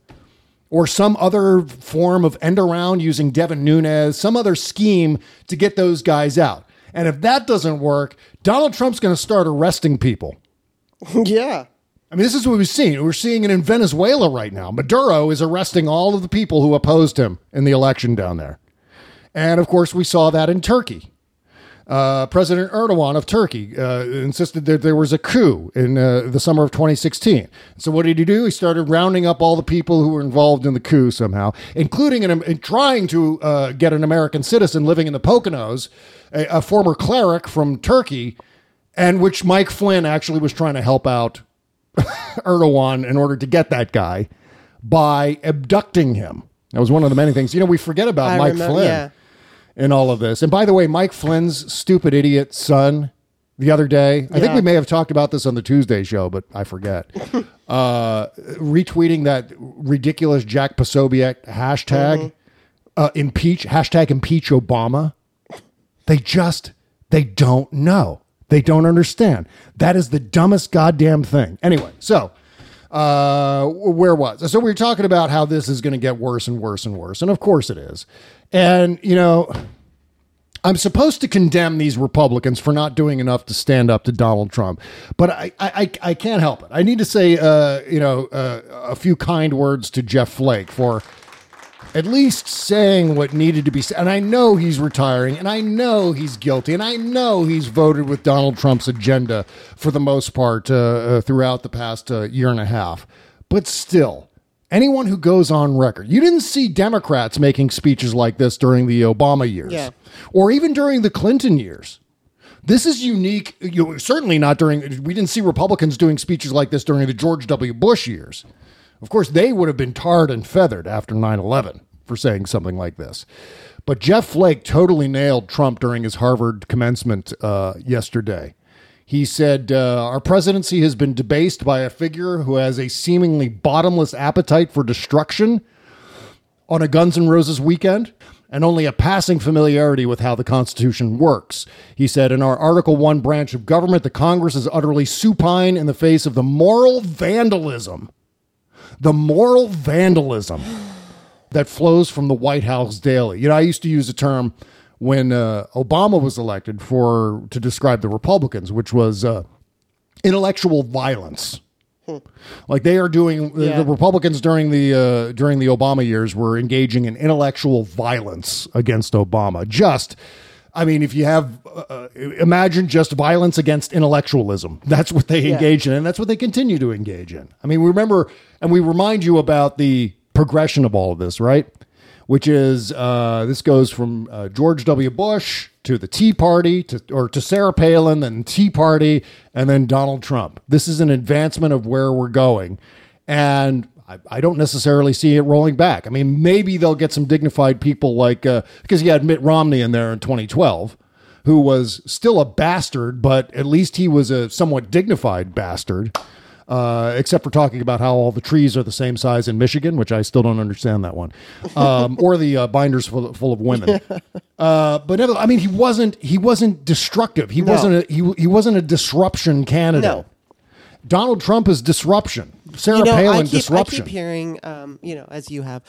or some other form of end around using Devin Nunes, some other scheme to get those guys out. And if that doesn't work, Donald Trump's going to start arresting people. yeah. I mean, this is what we've seen. We're seeing it in Venezuela right now. Maduro is arresting all of the people who opposed him in the election down there. And of course, we saw that in Turkey. Uh, President Erdogan of Turkey uh, insisted that there was a coup in uh, the summer of 2016. So what did he do? He started rounding up all the people who were involved in the coup somehow, including an, in trying to uh, get an American citizen living in the Poconos, a, a former cleric from Turkey, and which Mike Flynn actually was trying to help out Erdogan in order to get that guy by abducting him. That was one of the many things. You know, we forget about I Mike remember- Flynn yeah. in all of this. And by the way, Mike Flynn's stupid idiot son the other day, I think we may have talked about this on the Tuesday show, but I forget. uh, retweeting that ridiculous Jack Posobiec hashtag, Mm-hmm. uh, impeach, hashtag impeach Obama. They just, they don't know. They don't understand. That is the dumbest goddamn thing. Anyway, so uh, where was? So we were talking about how this is going to get worse and worse and worse, and of course it is. And you know, I'm supposed to condemn these Republicans for not doing enough to stand up to Donald Trump, but I I, I- I can't help it. I need to say uh, you know uh, a few kind words to Jeff Flake for at least saying what needed to be said. And I know he's retiring, and I know he's guilty, and I know he's voted with Donald Trump's agenda for the most part uh, uh, throughout the past uh, year and a half. But still, anyone who goes on record, you didn't see Democrats making speeches like this during the Obama years, Yeah. or even during the Clinton years. This is unique. You certainly not during. We didn't see Republicans doing speeches like this during the George W. Bush years. Of course, they would have been tarred and feathered after 9 11 for saying something like this. But Jeff Flake totally nailed Trump during his Harvard commencement uh, yesterday. He said, uh, Our presidency has been debased by a figure who has a seemingly bottomless appetite for destruction on a Guns N' Roses weekend and only a passing familiarity with how the Constitution works. He said, In our Article 1 branch of government, the Congress is utterly supine in the face of the moral vandalism the moral vandalism that flows from the White House daily. You know, I used to use a term when uh, Obama was elected for to describe the Republicans, which was uh, intellectual violence. Like they are doing the- Yeah. the Republicans during the uh, during the Obama years were engaging in intellectual violence against Obama. Just, I mean, if you have uh, uh, imagine just violence against intellectualism. That's what they Yeah. engage in, and that's what they continue to engage in. I mean, we remember and we remind you about the progression of all of this, right? Which is uh, this goes from uh, George W. Bush to the Tea Party to or to Sarah Palin, then Tea Party, and then Donald Trump. This is an advancement of where we're going, and I, I don't necessarily see it rolling back. I mean, maybe they'll get some dignified people like uh, because you had Mitt Romney in there in 2012 who was still a bastard, but at least he was a somewhat dignified bastard. Uh, except for talking about how all the trees are the same size in Michigan, which I still don't understand that one, um, or the uh, binders full of, full of women. Uh, but never, I mean, he wasn't he wasn't destructive. He No. wasn't a, he he wasn't a disruption candidate. No. Donald Trump is disruption. Sarah you know, Palin I keep, disruption. I keep hearing, um, you know, as you have,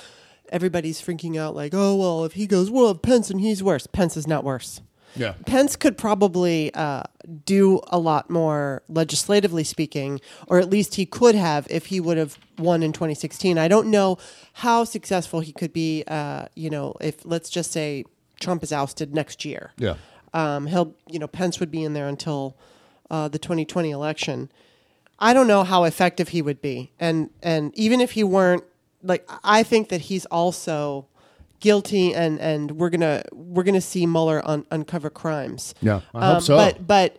everybody's freaking out like, oh, well, if he goes, well, if Pence and he's worse. Pence is not worse. yeah. Pence could probably uh, do a lot more legislatively speaking, or at least he could have if he would have won in 2016. I don't know how successful he could be. Uh, you know, if let's just say Trump is ousted next year, Yeah. um, he'll you know Pence would be in there until uh, the 2020 election. I don't know how effective he would be, and and even if he weren't, like I think that he's also guilty, and and we're gonna we're gonna see Mueller un- uncover crimes. Yeah, I hope so. But but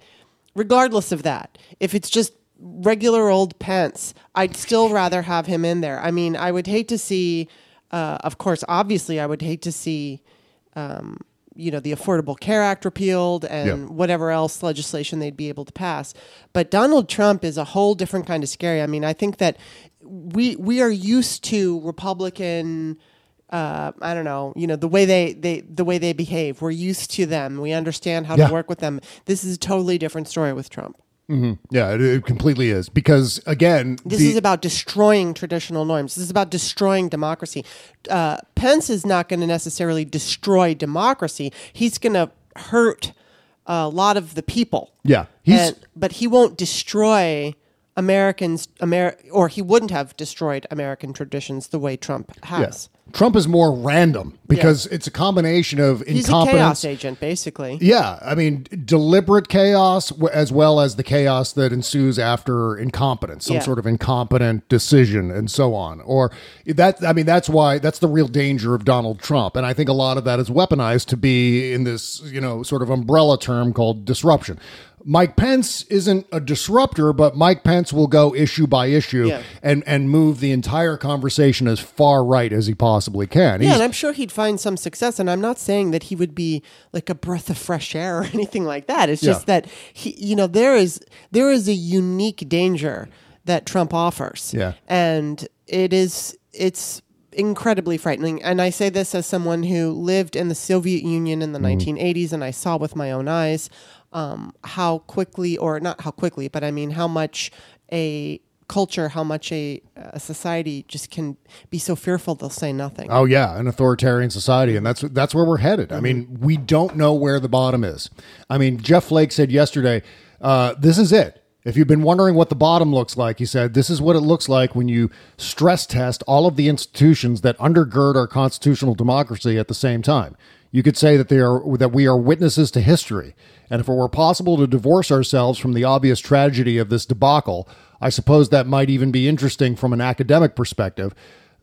regardless of that, if it's just regular old Pence, I'd still rather have him in there. I mean, I would hate to see, uh, of course, obviously, I would hate to see, um, you know, the Affordable Care Act repealed and Yeah. whatever else legislation they'd be able to pass. But Donald Trump is a whole different kind of scary. I mean, I think that we we are used to Republican. Uh, I don't know, you know, the way they, they the way they behave. We're used to them. We understand how Yeah. to work with them. This is a totally different story with Trump. Hmm Yeah, it, it completely is because again, This the- is about destroying traditional norms. This is about destroying democracy. Uh, Pence is not going to necessarily destroy democracy. He's going to hurt a lot of the people. yeah, he's And- but he won't destroy Americans, Amer- or he wouldn't have destroyed American traditions the way Trump has. Trump is more random because it's a combination of incompetence. He's a chaos agent, basically. Yeah, I mean deliberate chaos as well as the chaos that ensues after incompetence, some Yeah. sort of incompetent decision and so on. Or that I mean that's why that's the real danger of Donald Trump and I think a lot of that is weaponized to be in this, you know, sort of umbrella term called disruption. Mike Pence isn't a disruptor, but Mike Pence will go issue by issue Yeah. and and move the entire conversation as far right as he possibly can. Yeah, He's- and I'm sure he'd find some success. And I'm not saying that he would be like a breath of fresh air or anything like that. It's just Yeah. that he, you know, there is there is a unique danger that Trump offers. Yeah. and it is it's incredibly frightening. And I say this as someone who lived in the Soviet Union in the mm-hmm. 1980s, and I saw with my own eyes um, how quickly, or not how quickly, but I mean how much a culture, how much a, a society just can be so fearful they'll say nothing. Oh yeah, an authoritarian society, and that's that's where we're headed. I mean, we don't know where the bottom is. I mean, Jeff Flake said yesterday, uh, "This is it." If you've been wondering what the bottom looks like, he said, "This is what it looks like when you stress test all of the institutions that undergird our constitutional democracy at the same time." You could say that they are that we are witnesses to history, and if it were possible to divorce ourselves from the obvious tragedy of this debacle, I suppose that might even be interesting from an academic perspective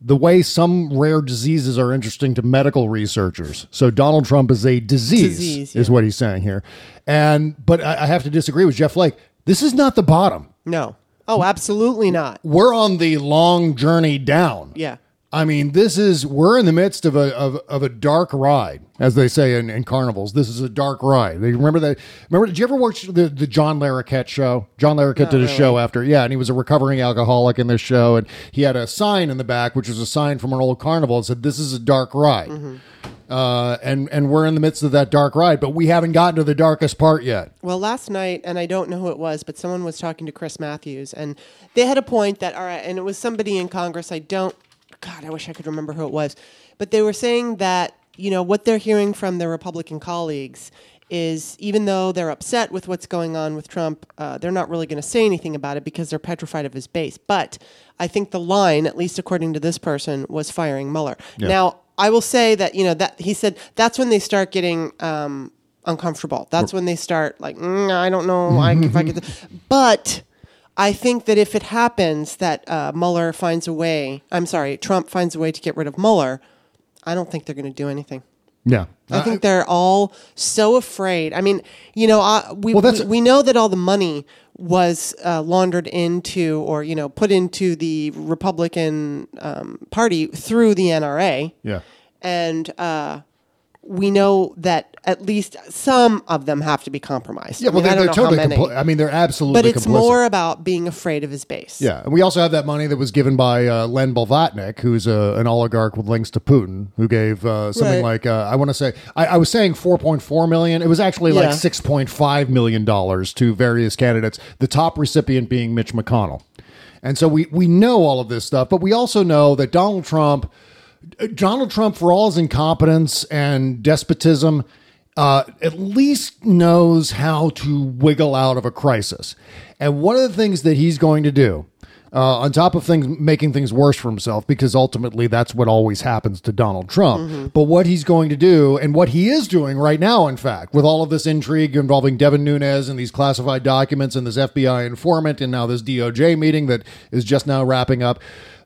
the way some rare diseases are interesting to medical researchers. So Donald Trump is a disease, Disease, is what he's saying here. And but I, I have to disagree with Jeff Flake. This is not the bottom. No. Oh, absolutely not. We're on the long journey down. Yeah. I mean, this is we're in the midst of a of, of a dark ride, as they say in, in carnivals. This is a dark ride. They remember that? Remember? Did you ever watch the the John Larroquette show? John Larroquette Not did a really. show after, yeah, and he was a recovering alcoholic in this show, and he had a sign in the back, which was a sign from an old carnival that said, "This is a dark ride." Mm-hmm. Uh, and and we're in the midst of that dark ride, but we haven't gotten to the darkest part yet. Well, last night, and I don't know who it was, but someone was talking to Chris Matthews, and they had a point that, all right, and it was somebody in Congress. I don't, God, I wish I could remember who it was, but they were saying that, you know, what they're hearing from their Republican colleagues is even though they're upset with what's going on with Trump, uh, they're not really going to say anything about it because they're petrified of his base. But I think the line, at least according to this person, was firing Mueller. Yeah. Now, I will say that, you know, that he said that's when they start getting, um, uncomfortable. That's when they start like, mm, I don't know I, if I could. But I think that if it happens that uh, Mueller finds a way, I'm sorry, Trump finds a way to get rid of Mueller, I don't think they're going to do anything. Yeah, I think they're all so afraid. I mean, you know, uh, we, Well, we we know that all the money was uh, laundered into or you know put into the Republican um, Party through the NRA yeah. and uh, we know that at least some of them have to be compromised. Yeah, I well, mean, they're, they're totally. I mean, they're absolutely. but it's complicit. more about being afraid of his base. Yeah, and we also have that money that was given by uh, Len Blavatnik, who's a, an oligarch with links to Putin, who gave uh, something Right. like uh, I want to say I, I was saying four point four million. It was actually Yeah. like six point five million dollars to various candidates. The top recipient being Mitch McConnell, and so we we know all of this stuff, but we also know that Donald Trump, Donald Trump, for all his incompetence and despotism. Uh, at least knows how to wiggle out of a crisis. And one of the things that he's going to do, uh, on top of things making things worse for himself, because ultimately that's what always happens to Donald Trump. But what he's going to do, and what he is doing right now, in fact, with all of this intrigue involving Devin Nunes and these classified documents and this FBI informant, and now this DOJ meeting that is just now wrapping up.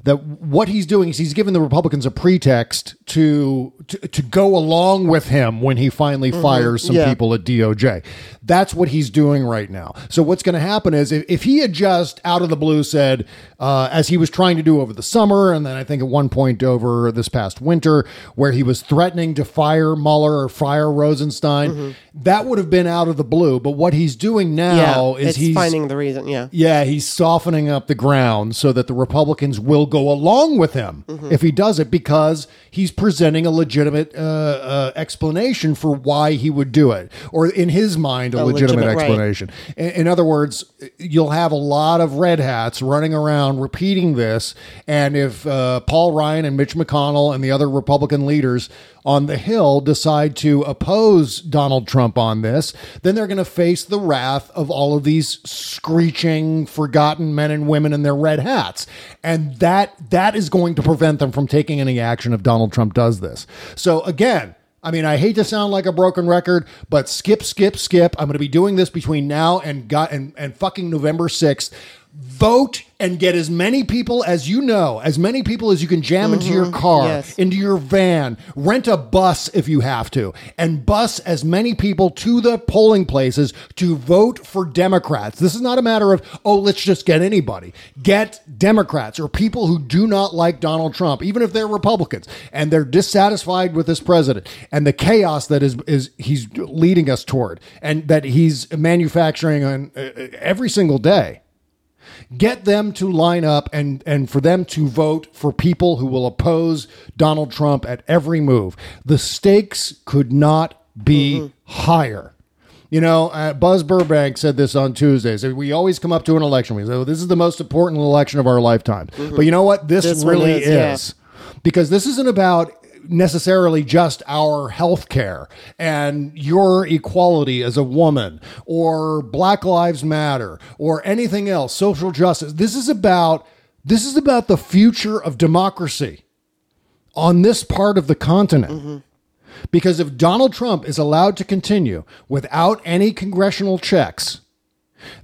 That what he's doing is he's giving the Republicans a pretext to to, to go along with him when he finally fires some Yeah. people at DOJ. That's what he's doing right now. So what's going to happen is if, if he had just out of the blue said, uh, as he was trying to do over the summer, and then I think at one point over this past winter, where he was threatening to fire Mueller or fire Rosenstein, that would have been out of the blue. But what he's doing now yeah, is he's finding the reason. Yeah. yeah, he's softening up the ground so that the Republicans will go along with him Mm-hmm. if he does it because he's presenting a legitimate uh, uh, explanation for why he would do it, or in his mind, a, A legitimate, legitimate- right. explanation. In, in other words, you'll have a lot of red hats running around repeating this, and if uh, Paul Ryan and Mitch McConnell and the other Republican leaders on the Hill decide to oppose Donald Trump on this, then they're going to face the wrath of all of these screeching, forgotten men and women in their red hats, and that that is going to prevent them from taking any action if Donald Trump does this. So again. I mean, I hate to sound like a broken record, but skip, skip, skip. I'm going to be doing this between now and got and, and fucking November 6th. Vote and get as many people as you know, as many people as you can jam into your car, yes. into your van, rent a bus if you have to, and bus as many people to the polling places to vote for Democrats. This is not a matter of, oh, let's just get anybody. Get Democrats or people who do not like Donald Trump, even if they're Republicans and they're dissatisfied with this president and the chaos that is is he's leading us toward and that he's manufacturing on uh, every single day get them to line up and and for them to vote for people who will oppose Donald Trump at every move. The stakes could not be higher. You know, uh, Buzz Burbank said this on Tuesday. So we always come up to an election. We say, oh, this is the most important election of our lifetime. But you know what? This, This really is, is. yeah. Because this isn't about necessarily just our health care and your equality as a woman or Black Lives Matter or anything else, social justice. This is about this is about the future of democracy on this part of the continent. Mm-hmm. Because if Donald Trump is allowed to continue without any congressional checks,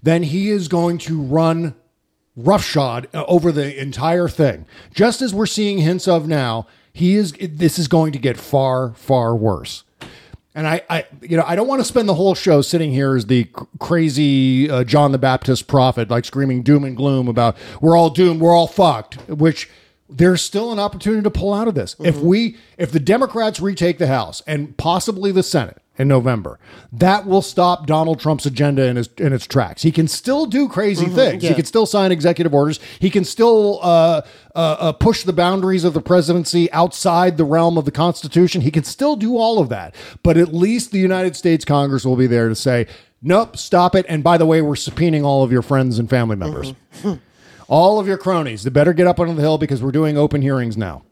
then he is going to run roughshod over the entire thing. Just as we're seeing hints of now, he is this is going to get far far worse. And I, I you know, I don't want to spend the whole show sitting here as the crazy uh, John the Baptist prophet, like screaming doom and gloom about we're all doomed, we're all fucked. Which there's still an opportunity to pull out of this. If we, if the Democrats retake the House and possibly the Senate in November, that will stop Donald Trump's agenda in, his, in its tracks. He can still do crazy things. He can still sign executive orders. He can still uh, uh, uh, push the boundaries of the presidency outside the realm of the Constitution. He can still do all of that. But at least the United States Congress will be there to say, nope, stop it. And by the way, we're subpoenaing all of your friends and family members. all of your cronies. They better get up on the hill because we're doing open hearings now.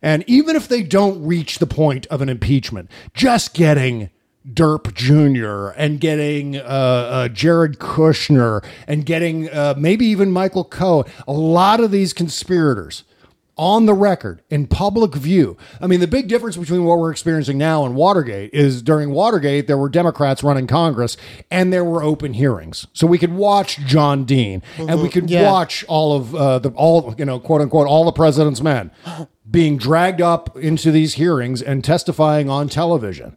And even if they don't reach the point of an impeachment, just getting Derp Jr. and getting uh, uh, Jared Kushner and getting uh, maybe even Michael Cohen, a lot of these conspirators on the record in public view. I mean, the big difference between what we're experiencing now and Watergate is during Watergate, there were Democrats running Congress and there were open hearings. So we could watch John Dean and we could Yeah. watch all of uh, the, all, you know, quote unquote, all the president's men being dragged up into these hearings and testifying on television.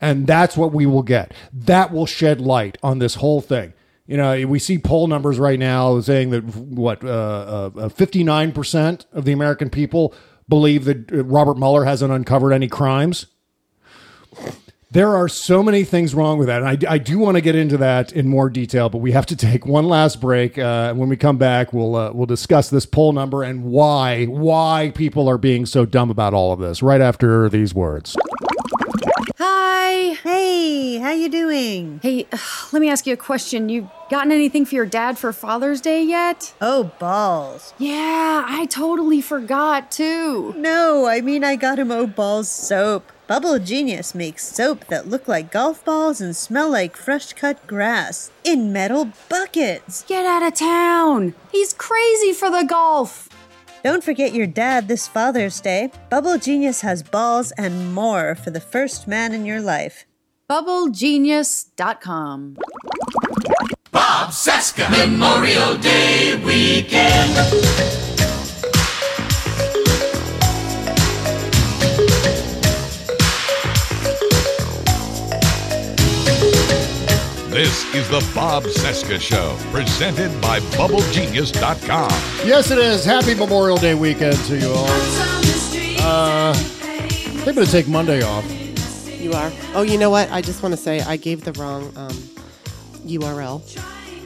And that's what we will get. That will shed light on this whole thing. You know, we see poll numbers right now saying that what uh, fifty nine percent of the American people believe that uh, Robert Mueller hasn't uncovered any crimes. There are so many things wrong with that, and I, I do want to get into that in more detail. But we have to take one last break. Uh, when we come back, we'll uh, we'll discuss this poll number and why why people are being so dumb about all of this. Right after these words. Hi. Hey, how you doing? Hey, let me ask you a question. You gotten anything for your dad for Father's Day yet? Oh, balls. Yeah, I totally forgot too. No, I mean I got him Oh Balls soap. Bubble Genius makes soap that look like golf balls and smell like fresh cut grass in metal buckets. Get out of town. He's crazy for the golf. Don't forget your dad this Father's Day. Bubble Genius has balls and more for the first man in your life. BubbleGenius.com. Bob Cesca Memorial Day weekend. This is the Bob Cesca Show, presented by BubbleGenius.com. Yes, it is. Happy Memorial Day weekend to you all. Uh, I'm going to take Monday off. You are. Oh, you know what? I just want to say I gave the wrong um, URL.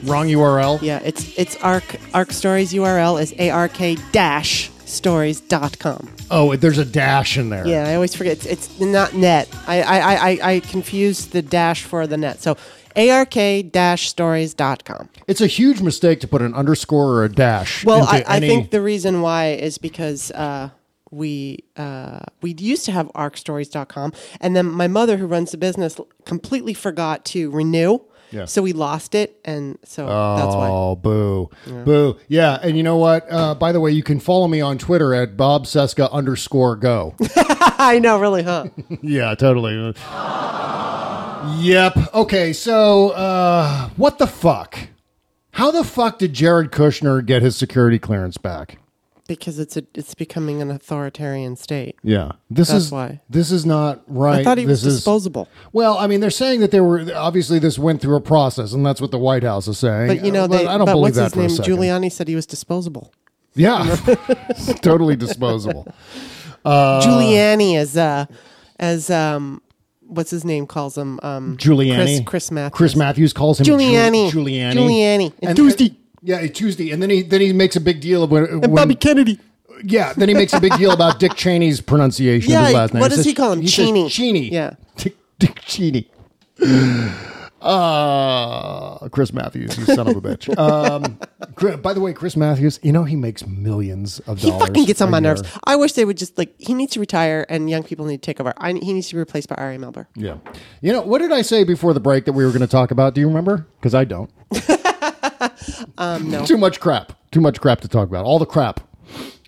Wrong URL. Yeah, it's it's arc arc stories URL is ark dash stories.com. Oh, there's a dash in there. Yeah, I always forget it's, it's not net. I I, I, I I confuse the dash for the net. So ark dash stories.com. It's a huge mistake to put an underscore or a dash. Well, I, I any- think the reason why is because uh, we uh, we used to have arcstories.com, and then my mother, who runs the business, completely forgot to renew. Yeah. So we lost it, and so that's why. Oh, boo. Boo. Yeah. And you know what? Uh, by the way, you can follow me on Twitter at Bob Cesca underscore go. I know, really, huh? yeah, totally. Yep. Okay. So, uh, what the fuck? How the fuck did Jared Kushner get his security clearance back? because it's a it's becoming an authoritarian state. Yeah, this That's is why. This is not right. I thought he was This is- disposable. Well, I mean, they're saying that they were obviously this went through a process, and that's what the White House is saying. But you know, Uh, they, I don't but believe what's that his name? Giuliani said he was disposable. Yeah, totally disposable. Uh, Giuliani is uh, as um, what's his name calls him um, Giuliani. Chris, Chris Matthews. Chris Matthews calls him Giuliani. Giul- Giuliani. Giuliani. And Tuesday. Yeah, Tuesday, and then he then he makes a big deal of when, And when- Bobby Kennedy. Yeah, then he makes a big deal about Dick Cheney's pronunciation Yeah, of his last name. what does he call him? says Cheney. Cheney. Yeah. Dick, Dick Cheney. Uh, Chris Matthews, you son of a bitch. Um, Chri- by the way, Chris Matthews, you know he makes millions of dollars. He fucking gets on my year. nerves. I wish they would just like he needs to retire and young people need to take over. I, he needs to be replaced by Ari Melber. Yeah. You know, what did I say before the break that we were going to talk about? Do you remember? Because I don't. Um, no. Too much crap. Too much crap to talk about. All the crap.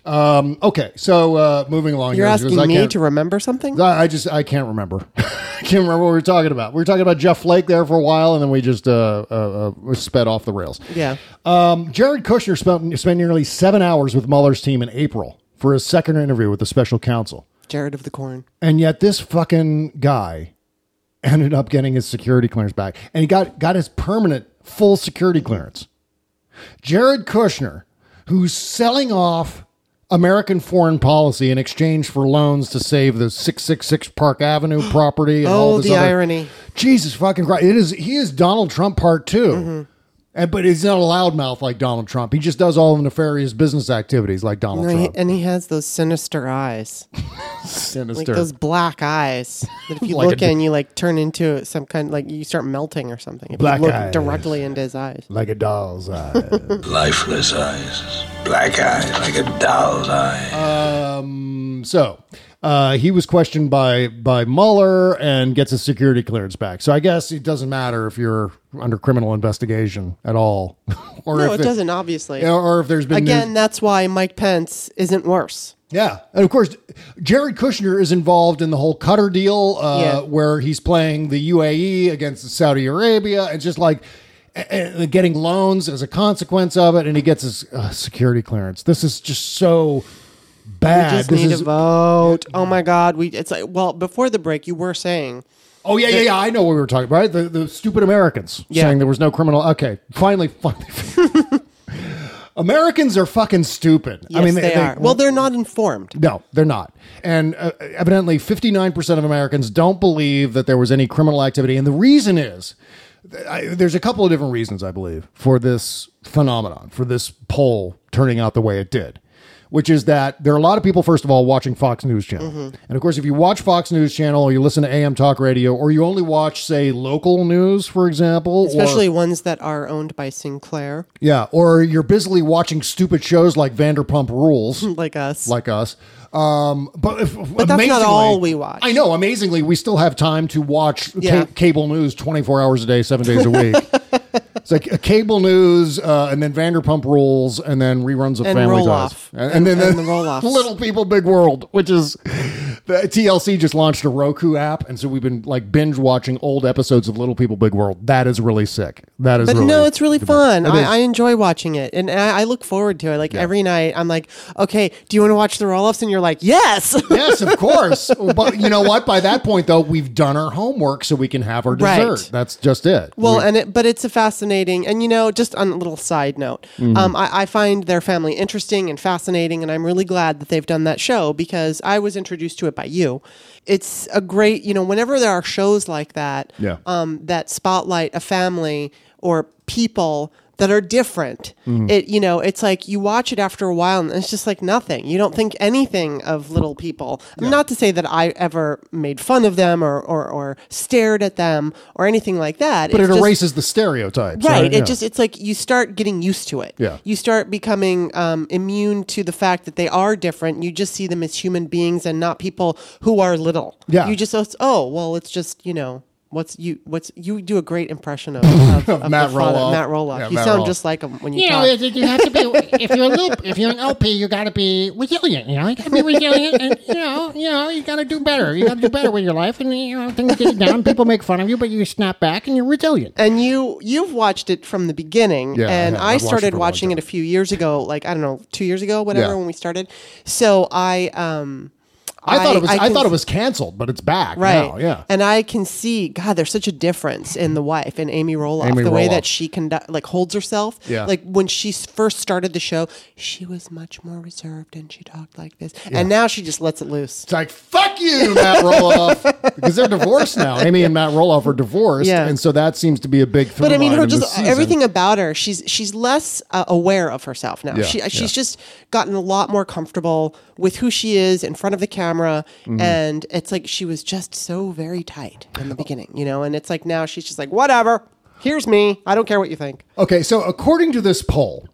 Um, okay, so uh, moving along. You're here, asking I me can't- to remember something? I I just I can't remember. I can't remember what we were talking about. We were talking about Jeff Flake there for a while, and then we just uh, uh, uh, sped off the rails. Yeah. Um, Jared Kushner spent spent nearly seven hours with Mueller's team in April for his second interview with the special counsel, Jared of the Corn. and yet this fucking guy ended up getting his security clearance back, and he got got his permanent full security clearance. Jared Kushner, who's selling off American foreign policy in exchange for loans to save the 666 Park Avenue property. And all Oh, this the other- irony. Jesus fucking Christ. It is, he is Donald Trump part 2 Mm-hmm. And, but he's not a loudmouth like Donald Trump. He just does all the nefarious business activities like Donald No, he- Trump. and he has those sinister eyes, Sinister. like those black eyes that if you Like look a- in, you like turn into some kind, like you start melting or something. If Black you look eyes. directly into his eyes. like a doll's eye. Lifeless eyes, black eyes like a doll's eye. Um, so uh, he was questioned by by Mueller and gets his security clearance back. So I guess it doesn't matter if you're under criminal investigation at all, or no, if it doesn't. Obviously, or, if there's been again, that's why Mike Pence isn't worse. Yeah, and of course, Jared Kushner is involved in the whole Qatar deal, uh, Yeah. where he's playing the UAE against Saudi Arabia. and just like uh, getting loans as a consequence of it, and he gets his uh, security clearance. This is just so bad. We just This need is- to vote. Oh my God, we. It's like well, before the break, you were saying. Oh yeah, yeah, yeah. I know what we were talking about. Right? The the stupid Americans Yeah. saying there was no criminal. Okay, finally, finally. Americans are fucking stupid. Yes, I mean, they, are. Well, they're not informed. No, they're not. And uh, evidently, 59% of Americans don't believe that there was any criminal activity. And the reason is I, there's a couple of different reasons, I believe, for this phenomenon, for this poll turning out the way it did. Which is that there are a lot of people, first of all, watching Fox News Channel. Mm-hmm. And of course, if you watch Fox News Channel or you listen to AM Talk Radio or you only watch, say, local news, for example, or- Especially ones that are owned by Sinclair, yeah, or you're busily watching stupid shows like Vanderpump Rules, like us. like us. Um, but if, But that's not all we watch. I know. Amazingly, we still have time to watch ca- cable news 24 hours a day, seven days a week. it's like uh, cable news, uh, and then Vanderpump Rules, and then reruns of And Family Roll Ties, Off. and, And- then and the the Roloffs. Little People, Big World, which is The TLC just launched a Roku app, and so we've been like binge watching old episodes of Little People Big World. That is really sick. That is But really no, it's really fun. It. I, I enjoy watching it, and I, I look forward to it. Like every night, I'm like, okay, do you want to watch the Roloffs? And you're like, yes, yes, of course. but you know what? By that point, though, we've done our homework, so we can have our Right. dessert. That's just it. Well, We- and it, but it's a fascinating, and you know, just on a little side note, Mhm. um, I, I find their family interesting and fascinating, and I'm really glad that they've done that show because I was introduced to it by you. It's a great, you know, whenever there are shows like that, Yeah. um, that spotlight a family or people that are different. Mhm. It, you know, it's like you watch it after a while, and it's just like nothing. You don't think anything of little people. Not to say that I ever made fun of them or or, or stared at them or anything like that. but It's it just- erases the stereotypes, Right. Yeah. It just it's like you start getting used to it. Yeah. You start becoming um, immune to the fact that they are different. You just see them as human beings and not people who are little. Yeah. You just oh well, it's just you know. What's you? What's you do a great impression of, of, of Matt the father- Roloff. Matt Roloff. Yeah, you Matt sound Roloff. just like him when you, You know, talk. it- you have to be. If you're a little, if you're an LP, you got to be resilient. You know, you got to be resilient, and you know, you know, you got to do better. You got to do better with your life, and you know, things get down. People make fun of you, but you snap back, and you're resilient. And you you've watched it from the beginning, Yeah, I and have. I, I've watched it started for a long watching it a few years ago, like I don't know, two years ago, whatever, Yeah. when we started. So I um, I, thought it was. I, can- thought it was canceled, but it's back right. now. Yeah. and I can see God. There's such a difference in the wife and Amy Roloff, Amy the way that she conduct like holds herself. Yeah. like when she first started the show, she was much more reserved and she talked like this, Yeah. and now she just lets it loose. It's like fuck you, Matt Roloff, because they're divorced now. Amy and Matt Roloff are divorced, Yeah. and so that seems to be a big. Thing. But I mean, her line in this just everything about her. She's she's less uh, aware of herself now. Yeah, she she's just gotten a lot more comfortable with who she is in front of the camera, Mhm. and it's like she was just so very tight in the beginning, you know. And it's like now she's just like, whatever. Here's me. I don't care what you think. Okay, so according to this poll,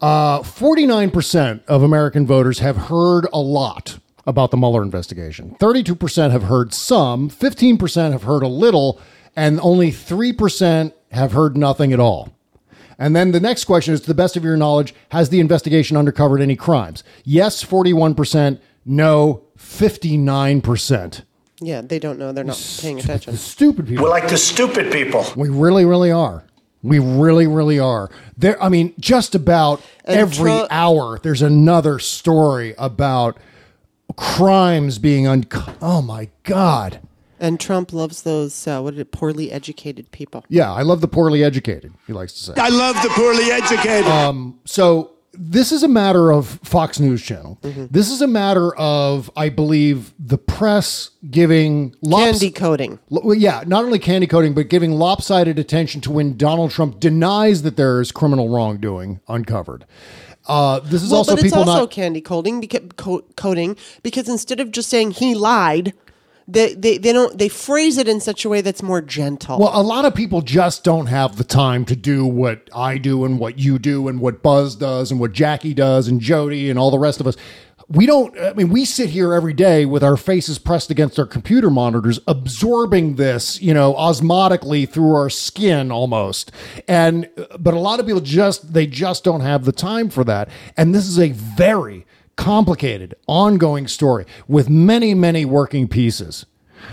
uh, 49% of American voters have heard a lot about the Mueller investigation. 32% have heard some, 15% have heard a little, and only 3% have heard nothing at all. And then the next question is to the best of your knowledge, has the investigation uncovered any crimes? Yes, 41%, no, 59%. Yeah, they don't know. They're not paying attention. Stupid people. We're like the stupid people. We really, really are. We really, really are. There, I mean, just about And every Trump- hour, there's another story about crimes being unco- Oh my God! And Trump loves those uh, what is it, poorly educated people. Yeah, I love the poorly educated. He likes to say. I love the poorly educated. Um, so this is a matter of Fox News Channel. Mm-hmm. This is a matter of, I believe, the press giving lops- Candy coding. L- well, yeah, not only candy coating, but giving lopsided attention to when Donald Trump denies that there is criminal wrongdoing uncovered. Uh, this is well, also but it's people also not. candy coding because co- coding because instead of just saying he lied, they, they they don't they phrase it in such a way that's more gentle. Well, a lot of people just don't have the time to do what I do and what you do and what Buzz does and what Jackie does and Jody and all the rest of us. We don't, I mean, we sit here every day with our faces pressed against our computer monitors, absorbing this, you know, osmotically through our skin almost. And, but a lot of people just, they just don't have the time for that. And this is a very complicated, ongoing story with many, many working pieces.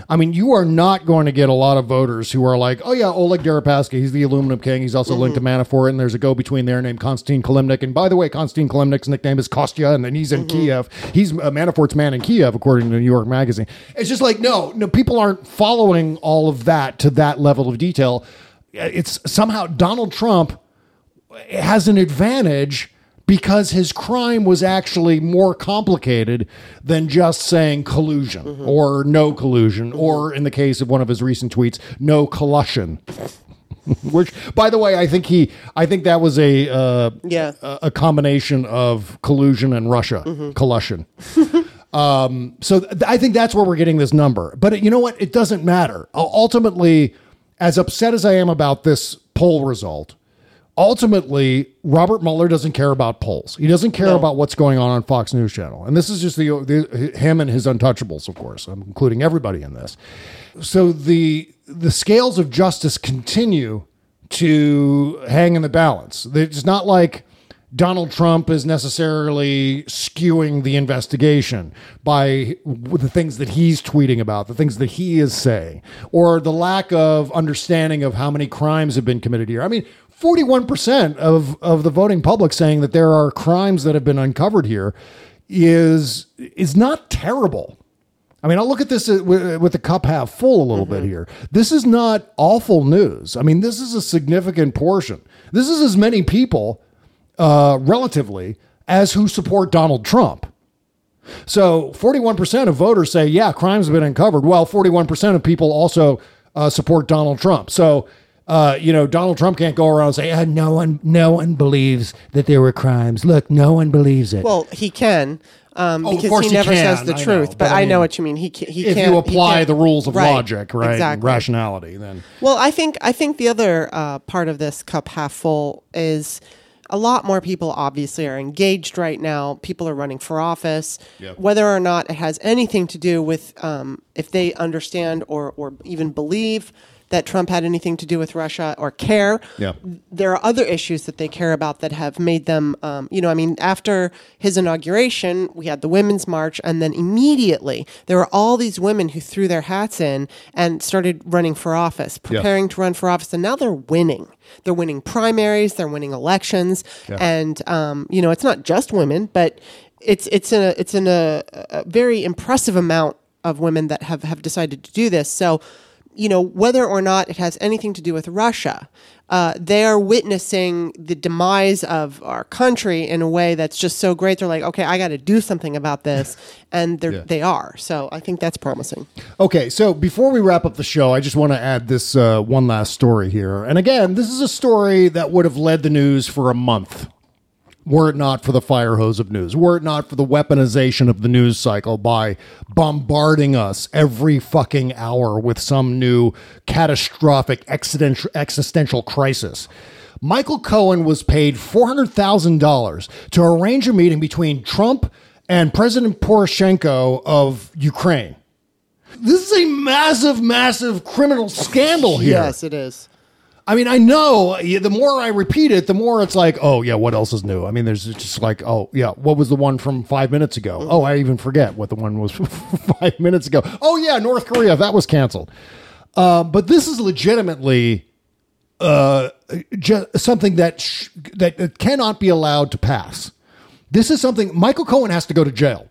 I mean, you are not going to get a lot of voters who are like, oh, yeah, Oleg Deripaska, he's the aluminum king. He's also linked to Manafort, and there's a go between there named Konstantin Kilimnik. And by the way, Konstantin Kilimnik's nickname is Kostya, and then he's in Kiev. He's uh, Manafort's man in Kiev, according to New York Magazine. It's just like, no, no, people aren't following all of that to that level of detail. It's somehow Donald Trump has an advantage because his crime was actually more complicated than just saying collusion or no collusion, or in the case of one of his recent tweets, no collusion. Which, by the way, I think he, I think that was a uh, Yeah. a, a combination of collusion and Russia collusion. um, so th- I think that's where we're getting this number. But you know what? It doesn't matter. U- Ultimately, as upset as I am about this poll result, ultimately Robert Mueller doesn't care about polls. He doesn't care about what's going on on Fox News Channel. And this is just the, the him and his untouchables, of course. I'm including everybody in this. So the the scales of justice continue to hang in the balance. It's not like Donald Trump is necessarily skewing the investigation by the things that he's tweeting about, the things that he is saying, or the lack of understanding of how many crimes have been committed here. I mean, 41% of, of the voting public saying that there are crimes that have been uncovered here is is not terrible. I mean, I'll look at this with, with the cup half full a little bit here. This is not awful news. I mean, this is a significant portion. This is as many people, uh, relatively, as who support Donald Trump. So 41% of voters say, yeah, crimes have been uncovered. Well, 41% of people also uh, support Donald Trump. So, uh, you know, Donald Trump can't go around and say, ah, no one, no one believes that there were crimes. Look, no one believes it. Well, he can. Um, Oh, of because course he he never can, says the I truth, know, but, but I I know mean, what you mean. He ca- he if can't. you he apply can't- the rules of Right, logic, right, and Exactly. rationality, then Well, I think I think the other uh, part of this cup half full is a lot more people obviously are engaged right now. People are running for office, Yep. whether or not it has anything to do with um, if they understand or or even believe that Trump had anything to do with Russia or care. Yeah. There are other issues that they care about that have made them, um, you know, I mean, after his inauguration, we had the Women's March, and then immediately there were all these women who threw their hats in and started running for office, Yeah. preparing to run for office, and now they're winning. They're winning primaries, they're winning elections, Yeah. and um, you know, it's not just women, but it's it's in a it's in a, a very impressive amount of women that have have decided to do this. So you know, whether or not it has anything to do with Russia, uh, they are witnessing the demise of our country in a way that's just so great. They're like, okay, I got to do something about this, and they're Yeah. they are. So I think that's promising. Okay, so before we wrap up the show, I just want to add this uh, one last story here. And again, this is a story that would have led the news for a month were it not for the fire hose of news, were it not for the weaponization of the news cycle by bombarding us every fucking hour with some new catastrophic existential, existential crisis. Michael Cohen was paid $400,000 to arrange a meeting between Trump and President Poroshenko of Ukraine. This is a massive, massive criminal scandal here. Yes, it is. I mean, I know the more I repeat it, the more it's like, oh, yeah, what else is new? I mean, there's just like, oh, yeah, what was the one from five minutes ago? Oh, I even forget what the one was five minutes ago. Oh, yeah, North Korea, that was canceled. Uh, but this is legitimately uh, ju- something that, sh- that cannot be allowed to pass. This is something Michael Cohen has to go to jail.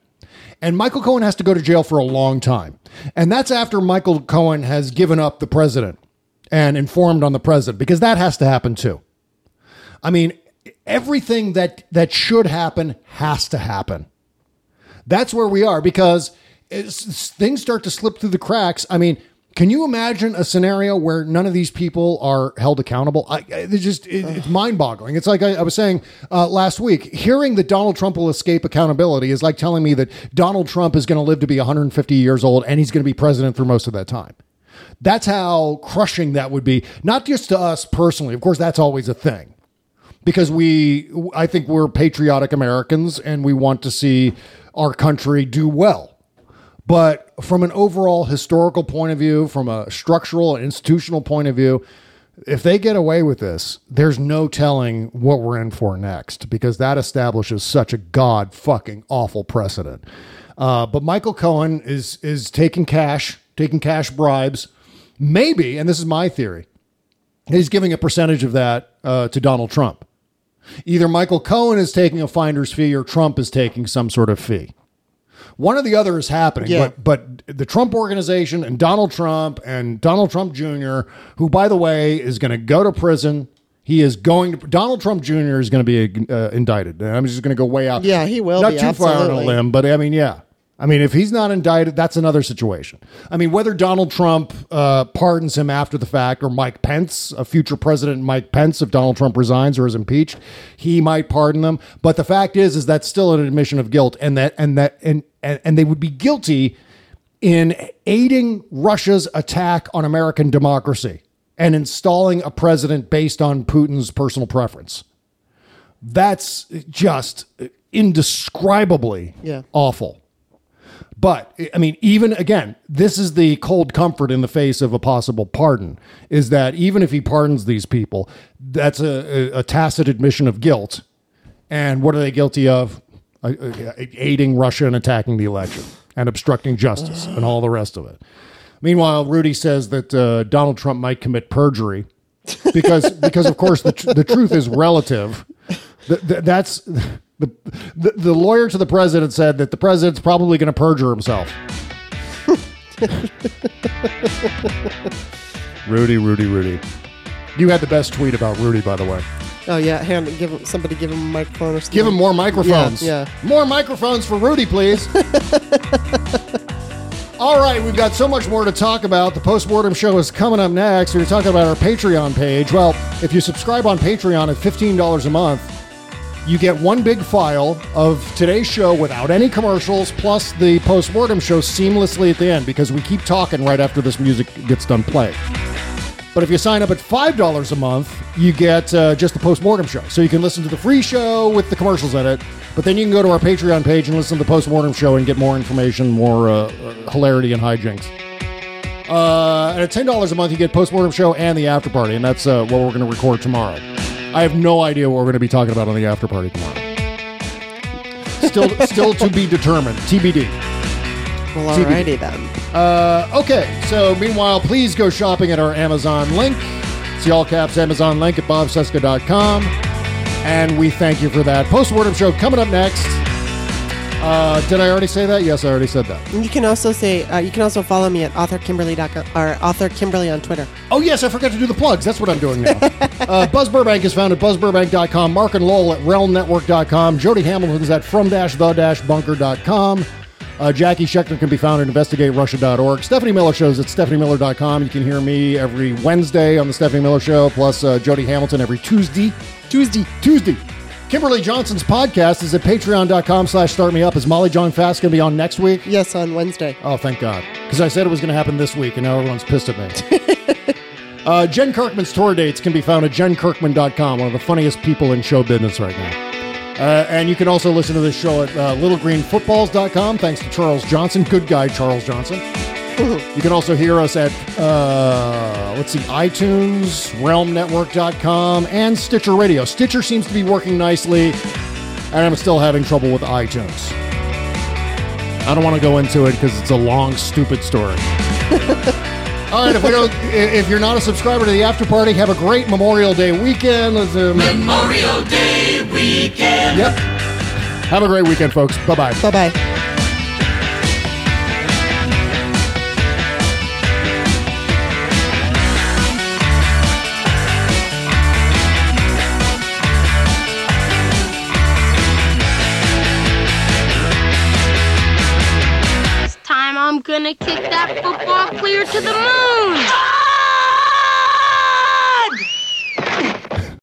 And Michael Cohen has to go to jail for a long time. And that's after Michael Cohen has given up the president and informed on the president, because that has to happen too. I mean, everything that that should happen has to happen. That's where we are because things start to slip through the cracks. I mean, can you imagine a scenario where none of these people are held accountable? I- it's just it, it's mind-boggling. It's like I, I was saying uh, last week. Hearing that Donald Trump will escape accountability is like telling me that Donald Trump is going to live to be 150 years old and he's going to be president for most of that time. That's how crushing that would be, not just to us personally. Of course, that's always a thing because we I think we're patriotic Americans and we want to see our country do well. But from an overall historical point of view, from a structural and institutional point of view, if they get away with this, there's no telling what we're in for next because that establishes such a god fucking awful precedent. Uh, but Michael Cohen is is taking cash, taking cash bribes, maybe, and this is my theory, he's giving a percentage of that uh, to Donald Trump. Either Michael Cohen is taking a finder's fee or Trump is taking some sort of fee. One or the other is happening, Yeah. but but the Trump organization and Donald Trump and Donald Trump Jr., who by the way is going to go to prison. He is going to Donald Trump Jr. is going to be uh, indicted. I'm just going to go way out. Yeah, he will Not be, too far on a absolutely. limb, but I mean, yeah. I mean, if he's not indicted, that's another situation. I mean, whether Donald Trump uh, pardons him after the fact, or Mike Pence, a future president Mike Pence, if Donald Trump resigns or is impeached, he might pardon them. But the fact is, is that's still an admission of guilt, and that and that and and, and they would be guilty in aiding Russia's attack on American democracy and installing a president based on Putin's personal preference. That's just indescribably Yeah. awful. But I mean, even again, this is the cold comfort in the face of a possible pardon is that even if he pardons these people, that's a, a, a tacit admission of guilt. And what are they guilty of? Aiding Russia and attacking the election and obstructing justice and all the rest of it. Meanwhile, Rudy says that uh, Donald Trump might commit perjury because, because of course, the, tr- the truth is relative. Th- th- that's the, the the lawyer to the president said that the president's probably going to perjure himself. Rudy, Rudy, Rudy. You had the best tweet about Rudy, by the way. Oh yeah, hand give him somebody give him a microphone or something. Give him more microphones. Yeah, More microphones for Rudy, please. All right, we've got so much more to talk about. The postmortem show is coming up next. We're talking about our Patreon page. Well, if you subscribe on Patreon at $15 a month, you get one big file of today's show without any commercials, plus the postmortem show seamlessly at the end because we keep talking right after this music gets done playing. But if you sign up at $5 a month, you get uh, just the postmortem show. So you can listen to the free show with the commercials in it, but then you can go to our Patreon page and listen to the postmortem show and get more information, more uh, uh, hilarity and hijinks. Uh, and at $10 a month, you get postmortem show and the after party, and that's uh, what we're going to record tomorrow. I have no idea what we're going to be talking about on the after party tomorrow. Still, still to be determined. TBD. Well, TBD. alrighty then. Uh, okay, so meanwhile, please go shopping at our Amazon link. It's the all caps Amazon link at bobcesca.com. And we thank you for that. Post Postmortem show coming up next. Uh, did I already say that? Yes, I already said that. You can also say uh, you can also follow me at authorkimberly.com or author Kimberly on Twitter. Oh, yes, I forgot to do the plugs. That's what I'm doing now. uh, Buzz Burbank is found at buzzburbank.com. Mark and Lowell at realmnetwork.com. Jody Hamilton's at from-the-bunker.com. Uh, Jackie Schechter can be found at investigaterussia.org. Stephanie Miller shows at stephaniemiller.com. You can hear me every Wednesday on the Stephanie Miller Show, plus uh, Jody Hamilton every Tuesday. Tuesday. Tuesday. Kimberley Johnson's podcast is at patreon.com slash start me up. Is Molly Jong-Fast going to be on next week? Yes, on Wednesday. Oh, thank God. Because I said it was going to happen this week, and now everyone's pissed at me. uh, Jen Kirkman's tour dates can be found at jenkirkman.com, one of the funniest people in show business right now. Uh, and you can also listen to this show at uh, littlegreenfootballs.com, thanks to Charles Johnson, good guy Charles Johnson. You can also hear us at, uh, let's see, iTunes, realmnetwork.com, and Stitcher Radio. Stitcher seems to be working nicely, and I'm still having trouble with iTunes. I don't want to go into it because it's a long, stupid story. All right, if we don't, if you're not a subscriber to the after party, have a great Memorial Day weekend. Let's, um, Memorial Day weekend. Yep. Have a great weekend, folks. Bye bye. Bye bye. gonna kick that football clear to the moon!